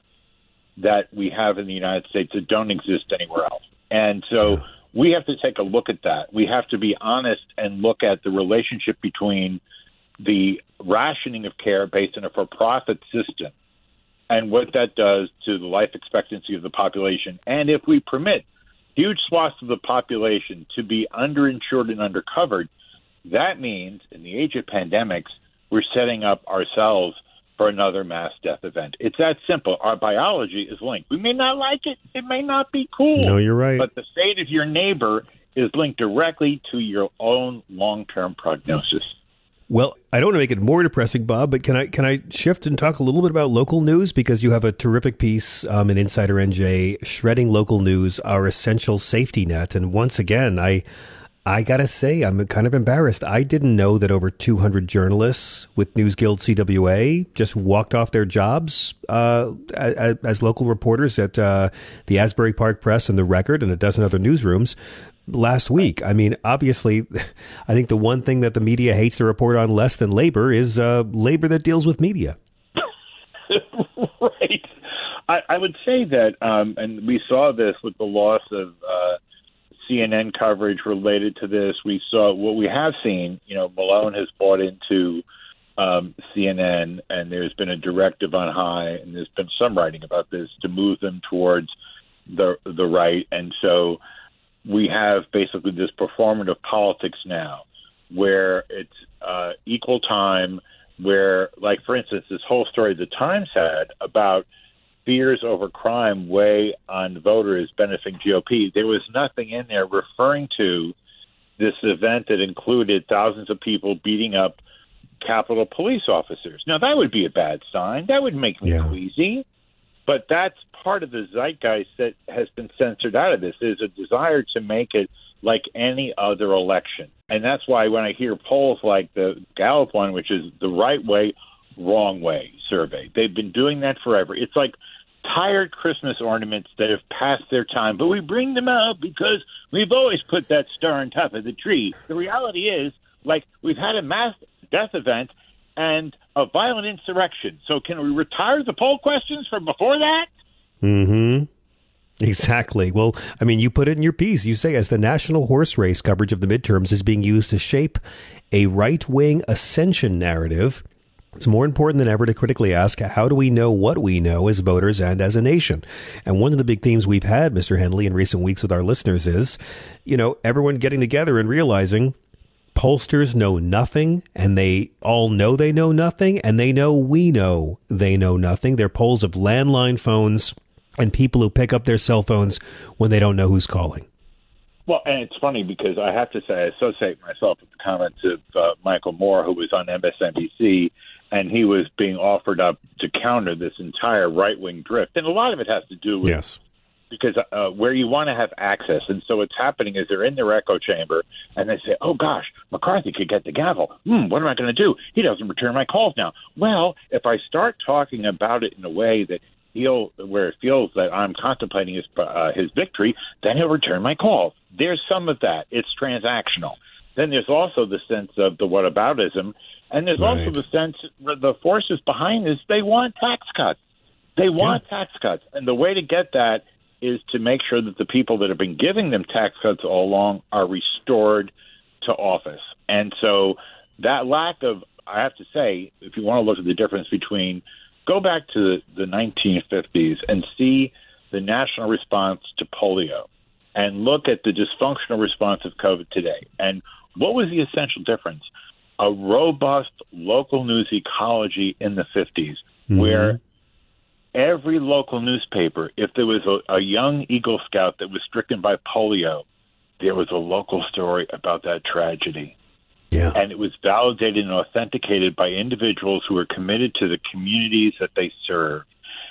that we have in the United States that don't exist anywhere else. And so we have to take a look at that. We have to be honest and look at the relationship between the rationing of care based on a for profit system and what that does to the life expectancy of the population. And if we permit huge swaths of the population to be underinsured and undercovered, that means in the age of pandemics, we're setting up ourselves for another mass death event. It's that simple. Our biology is linked. We may not like it, it may not be cool. No, you're right. But the fate of your neighbor is linked directly to your own long term prognosis. Well, I don't want to make it more depressing, Bob, but can I can I shift and talk a little bit about local news? Because you have a terrific piece um, in Insider NJ shredding local news, our essential safety net, and once again, I I gotta say I'm kind of embarrassed. I didn't know that over 200 journalists with News Guild CWA just walked off their jobs uh, as, as, local reporters at uh, the Asbury Park Press and the Record and a dozen other newsrooms last week. I mean, obviously, I think the one thing that the media hates to report on less than labor is uh, labor that deals with media. right. I, I, would say that, um, and we saw this with the loss of uh, CNN coverage related to this. We saw what we have seen. You know, Malone has bought into um, CNN, and there's been a directive on high, and there's been some writing about this to move them towards the the right, and so we have basically this performative politics now where it's uh, equal time, where, like, for instance, this whole story the Times had about fears over crime weigh on voters benefiting GOP. There was nothing in there referring to this event that included thousands of people beating up Capitol police officers. Now, that would be a bad sign. That would make me yeah. queasy. But that's part of the zeitgeist that has been censored out of this is a desire to make it like any other election. And that's why when I hear polls like the Gallup one, which is the right way, wrong way survey, they've been doing that forever. It's like tired Christmas ornaments that have passed their time, but we bring them out because we've always put that star on top of the tree. The reality is, like, we've had a mass death event and a violent insurrection. So can we retire the poll questions from before that? Mm-hmm. Exactly. Well, I mean, you put it in your piece. You say, as the national horse race coverage of the midterms is being used to shape a right wing ascension narrative, it's more important than ever to critically ask how do we know what we know as voters and as a nation? And one of the big themes we've had, Mr. Hennelly, in recent weeks with our listeners is, you know, everyone getting together and realizing pollsters know nothing and they all know they know nothing and they know we know they know nothing. They're polls of landline phones and people who pick up their cell phones when they don't know who's calling. Well, and it's funny because I have to say I associate myself with the comments of uh, Michael Moore, who was on MSNBC, and he was being offered up to counter this entire right wing drift, and a lot of it has to do with yes because uh, where you want to have access, and so what's happening is they're in their echo chamber and they say, "Oh gosh, McCarthy could get the gavel. Hmm, what am I going to do? He doesn't return my calls now." Well, if I start talking about it in a way that feel where it feels that I'm contemplating his uh, his victory, then he'll return my calls. There's some of that. It's transactional. Then there's also the sense of the whataboutism, and there's Right. also the sense the forces behind this. They want tax cuts. They want tax cuts, and the way to get that is to make sure that the people that have been giving them tax cuts all along are restored to office. And so that lack of, I have to say, if you want to look at the difference between, go back to the 1950s and see the national response to polio and look at the dysfunctional response of COVID today. And what was the essential difference? A robust local news ecology in the 50s mm-hmm. where every local newspaper, if there was a, a young Eagle Scout that was stricken by polio, there was a local story about that tragedy. Yeah. And it was validated and authenticated by individuals who were committed to the communities that they serve.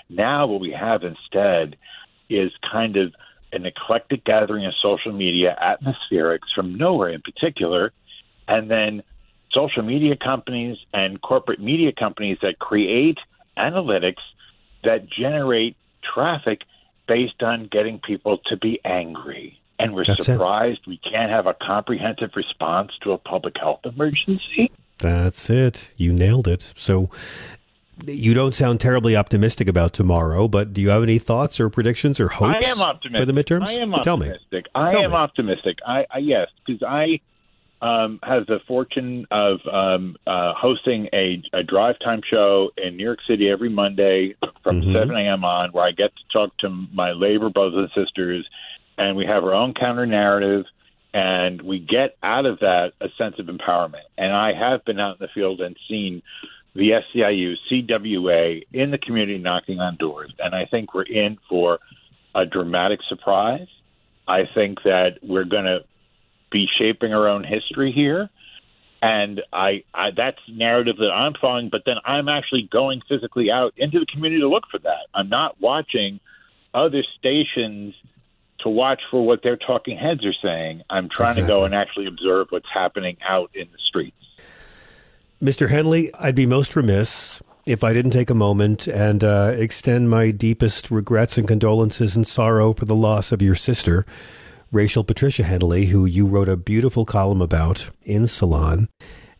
Now, what we have instead is kind of an eclectic gathering of social media atmospherics from nowhere in particular, and then social media companies and corporate media companies that create analytics that generate traffic based on getting people to be angry. And we're That's it. surprised we can't have a comprehensive response to a public health emergency. That's it. You nailed it. So you don't sound terribly optimistic about tomorrow, but do you have any thoughts or predictions or hopes I am optimistic for the midterms? I am optimistic. Tell me. I Tell am me. optimistic. I, I yes, because I um, have the fortune of um, uh, hosting a, a drive time show in New York City every Monday from Mhm. 7 a.m. on, where I get to talk to my labor brothers and sisters, and we have our own counter narrative. And we get out of that a sense of empowerment. And I have been out in the field and seen the SEIU, CWA in the community knocking on doors. And I think we're in for a dramatic surprise. I think that we're going to be shaping our own history here. And I, I that's narrative that I'm following, but then I'm actually going physically out into the community to look for that. I'm not watching other stations to watch for what their talking heads are saying. I'm trying to go and actually observe what's happening out in the streets. Mr. Hennelly, I'd be most remiss if I didn't take a moment and uh, extend my deepest regrets and condolences and sorrow for the loss of your sister, Rachel Patricia Hennelly, who you wrote a beautiful column about in Salon.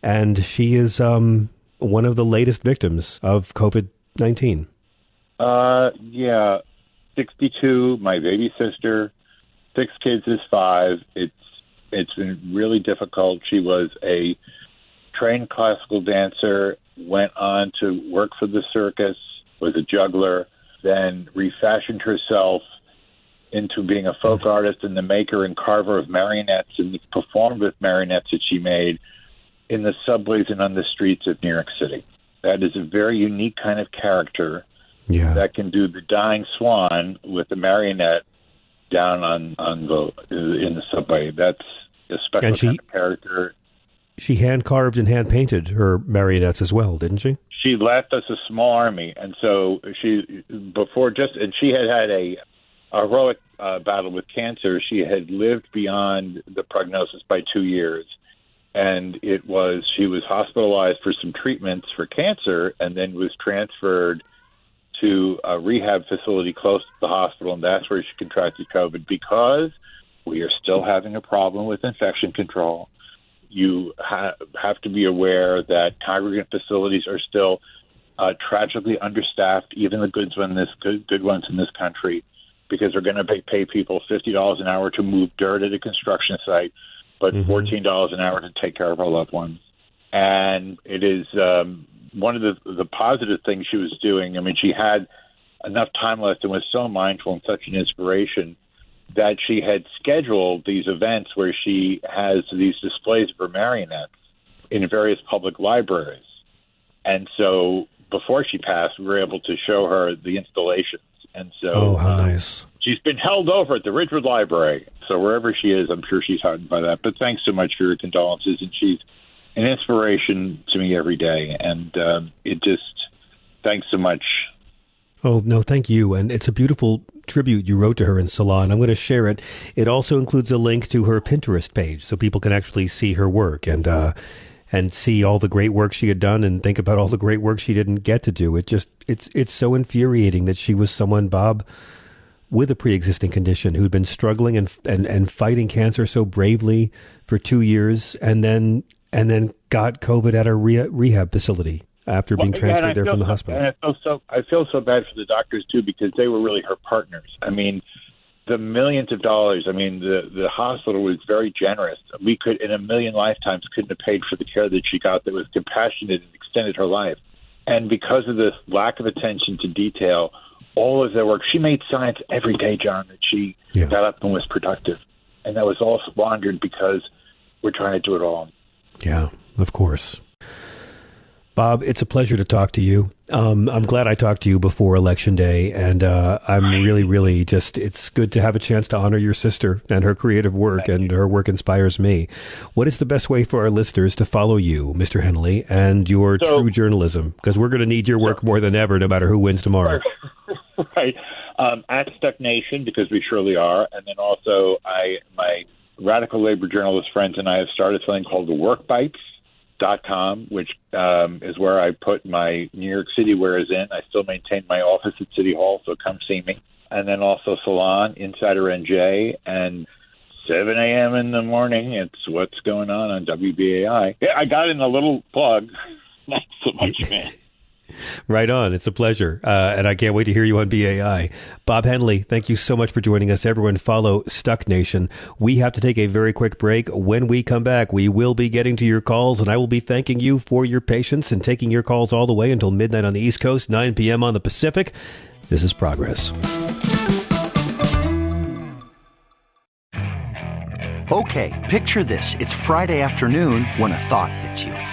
And she is um, one of the latest victims of COVID 19. Uh, yeah, 62. My baby sister, six kids is five. It's it's been really difficult. She was a trained classical dancer, went on to work for the circus, was a juggler, then refashioned herself into being a folk artist and the maker and carver of marionettes and performed with marionettes that she made in the subways and on the streets of New York City. That is a very unique kind of character Yeah. that can do the dying swan with the marionette down on on the in the subway. That's a special And she- kind of character. She hand carved and hand painted her marionettes as well, didn't she? She left us a small army, and so she before just and she had had a, a heroic uh, battle with cancer. She had lived beyond the prognosis by two years, and it was she was hospitalized for some treatments for cancer, and then was transferred to a rehab facility close to the hospital, and that's where she contracted COVID because we are still having a problem with infection control. You ha- have to be aware that congregate facilities are still uh, tragically understaffed, even the good ones, good, good ones in this country, because they're going to pay, pay people fifty dollars an hour to move dirt at a construction site, but Mhm. fourteen dollars an hour to take care of our loved ones. And it is um, one of the the positive things she was doing. I mean, she had enough time left and was so mindful and such an inspiration that she had scheduled these events where she has these displays of her marionettes in various public libraries. And so before she passed, we were able to show her the installations. And so oh, how uh, nice. she's been held over at the Ridgewood Library. So wherever she is, I'm sure she's heartened by that. But thanks so much for your condolences. And she's an inspiration to me every day. And um, it just, thanks so much. Oh, no, thank you. And it's a beautiful tribute you wrote to her in Salon. I'm going to share it. It also includes a link to her Pinterest page so people can actually see her work and, uh, and see all the great work she had done and think about all the great work she didn't get to do. It just it's it's so infuriating that she was someone Bob with a pre-existing condition who'd been struggling and and and fighting cancer so bravely for 2 years and then and then got COVID at a re- rehab facility after being Well, transferred there feel from the hospital. And I feel so I feel so bad for the doctors too because they were really her partners. I mean, the millions of dollars. I mean, the the hospital was very generous. We could, in a million lifetimes, couldn't have paid for the care that she got that was compassionate and extended her life. And because of this lack of attention to detail, all of their work, she made science every day, John. That she Yeah. got up and was productive, and that was all squandered because we're trying to do it all. Yeah, of course. Bob, it's a pleasure to talk to you. Um, I'm glad I talked to you before Election Day, and uh, I'm really, really just, it's good to have a chance to honor your sister and her creative work, and her work inspires me. What is the best way for our listeners to follow you, Mr. Hennelly, and your So- true journalism? Because we're going to need your work more than ever, no matter who wins tomorrow. right um, at Stuck Nation because we surely are, and then also I my radical labor journalist friends and I have started something called the Work Bites dot com, which um, is where I put my New York City wares in. I still maintain my office at City Hall, so come see me. And then also Salon, Insider NJ, and 7 a.m. in the morning. It's what's going on on WBAI. I got in a little plug. Thanks so much, man. Right on. It's a pleasure. Uh, and I can't wait to hear you on BAI. Bob Hennelly, thank you so much for joining us. Everyone follow Stuck Nation. We have to take a very quick break. When we come back, we will be getting to your calls and I will be thanking you for your patience and taking your calls all the way until midnight on the East Coast, 9 p.m. on the Pacific. This is Progress. Okay, picture this. It's Friday afternoon when a thought hits you.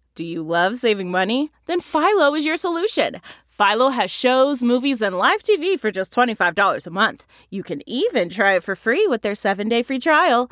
Do you love saving money? Then Philo is your solution. Philo has shows, movies, and live TV for just $25 a month. You can even try it for free with their seven day free trial.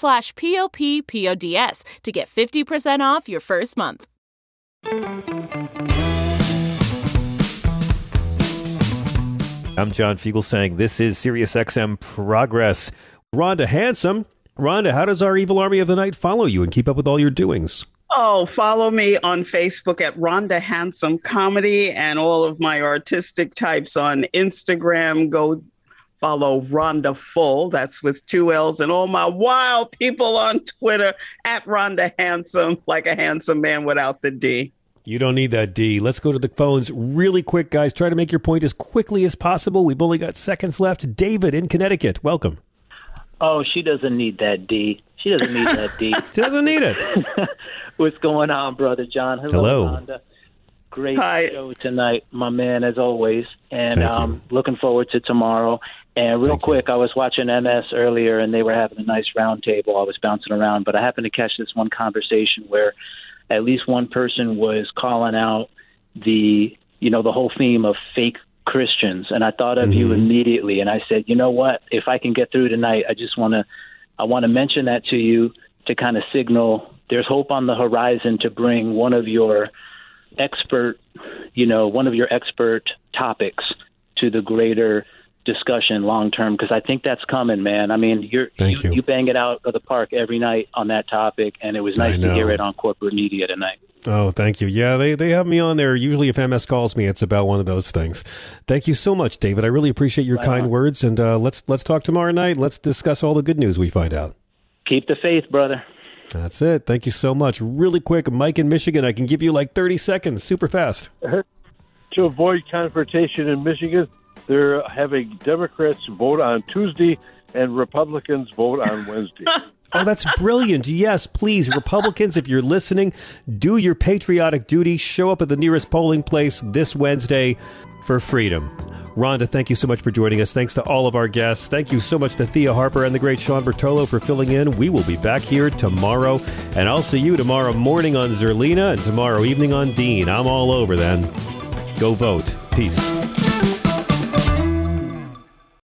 slash p-o-p-p-o-d-s to get 50% off your first month. I'm John Fiegel saying this is SiriusXM Progress. Rhonda Hansome. Rhonda, how does our evil army of the night follow you and keep up with all your doings? Oh, follow me on Facebook at Rhonda Hansome Comedy and all of my artistic types on Instagram. Go follow Rhonda Full. That's with two L's and all my wild people on Twitter at Rhonda Hansome, like a handsome man without the D. You don't need that D. Let's go to the phones really quick, guys. Try to make your point as quickly as possible. We've only got seconds left. David in Connecticut, welcome. Oh, she doesn't need that D. She doesn't need that D. she doesn't need it. What's going on, brother John? Hello, Hello. Rhonda. Great Hi. show tonight, my man, as always. And Thank um, looking forward to tomorrow. And real quick, I was watching MS earlier, and they were having a nice round table. I was bouncing around, but I happened to catch this one conversation where at least one person was calling out the, you know, the whole theme of fake Christians, and I thought of you mm-hmm. immediately. And I said, you know what? If I can get through tonight, I just want to, I want to mention that to you to kind of signal there's hope on the horizon to bring one of your expert, you know, one of your expert topics to the greater discussion long term because I think that's coming, man. I mean, you're Thank you. you bang it out of the park every night on that topic, and it was nice to hear it on corporate media tonight. Oh, thank you. Yeah, they, they have me on there. Usually, if MS calls me, it's about one of those things. Thank you so much, David. I really appreciate your Right kind on. words. And uh, let's let's talk tomorrow night. Let's discuss all the good news we find out. Keep the faith, brother. That's it. Thank you so much. Really quick, Mike in Michigan, I can give you like 30 seconds, super fast. to avoid confrontation in Michigan, they're having Democrats vote on Tuesday and Republicans vote on Wednesday. Oh, that's brilliant. Yes, please, Republicans, if you're listening, do your patriotic duty. Show up at the nearest polling place this Wednesday for freedom. Rhonda, thank you so much for joining us. Thanks to all of our guests. Thank you so much to Thea Harper and the great Sean Bertolo for filling in. We will be back here tomorrow, and I'll see you tomorrow morning on Zerlina and tomorrow evening on Dean. I'm all over then. Go vote. Peace.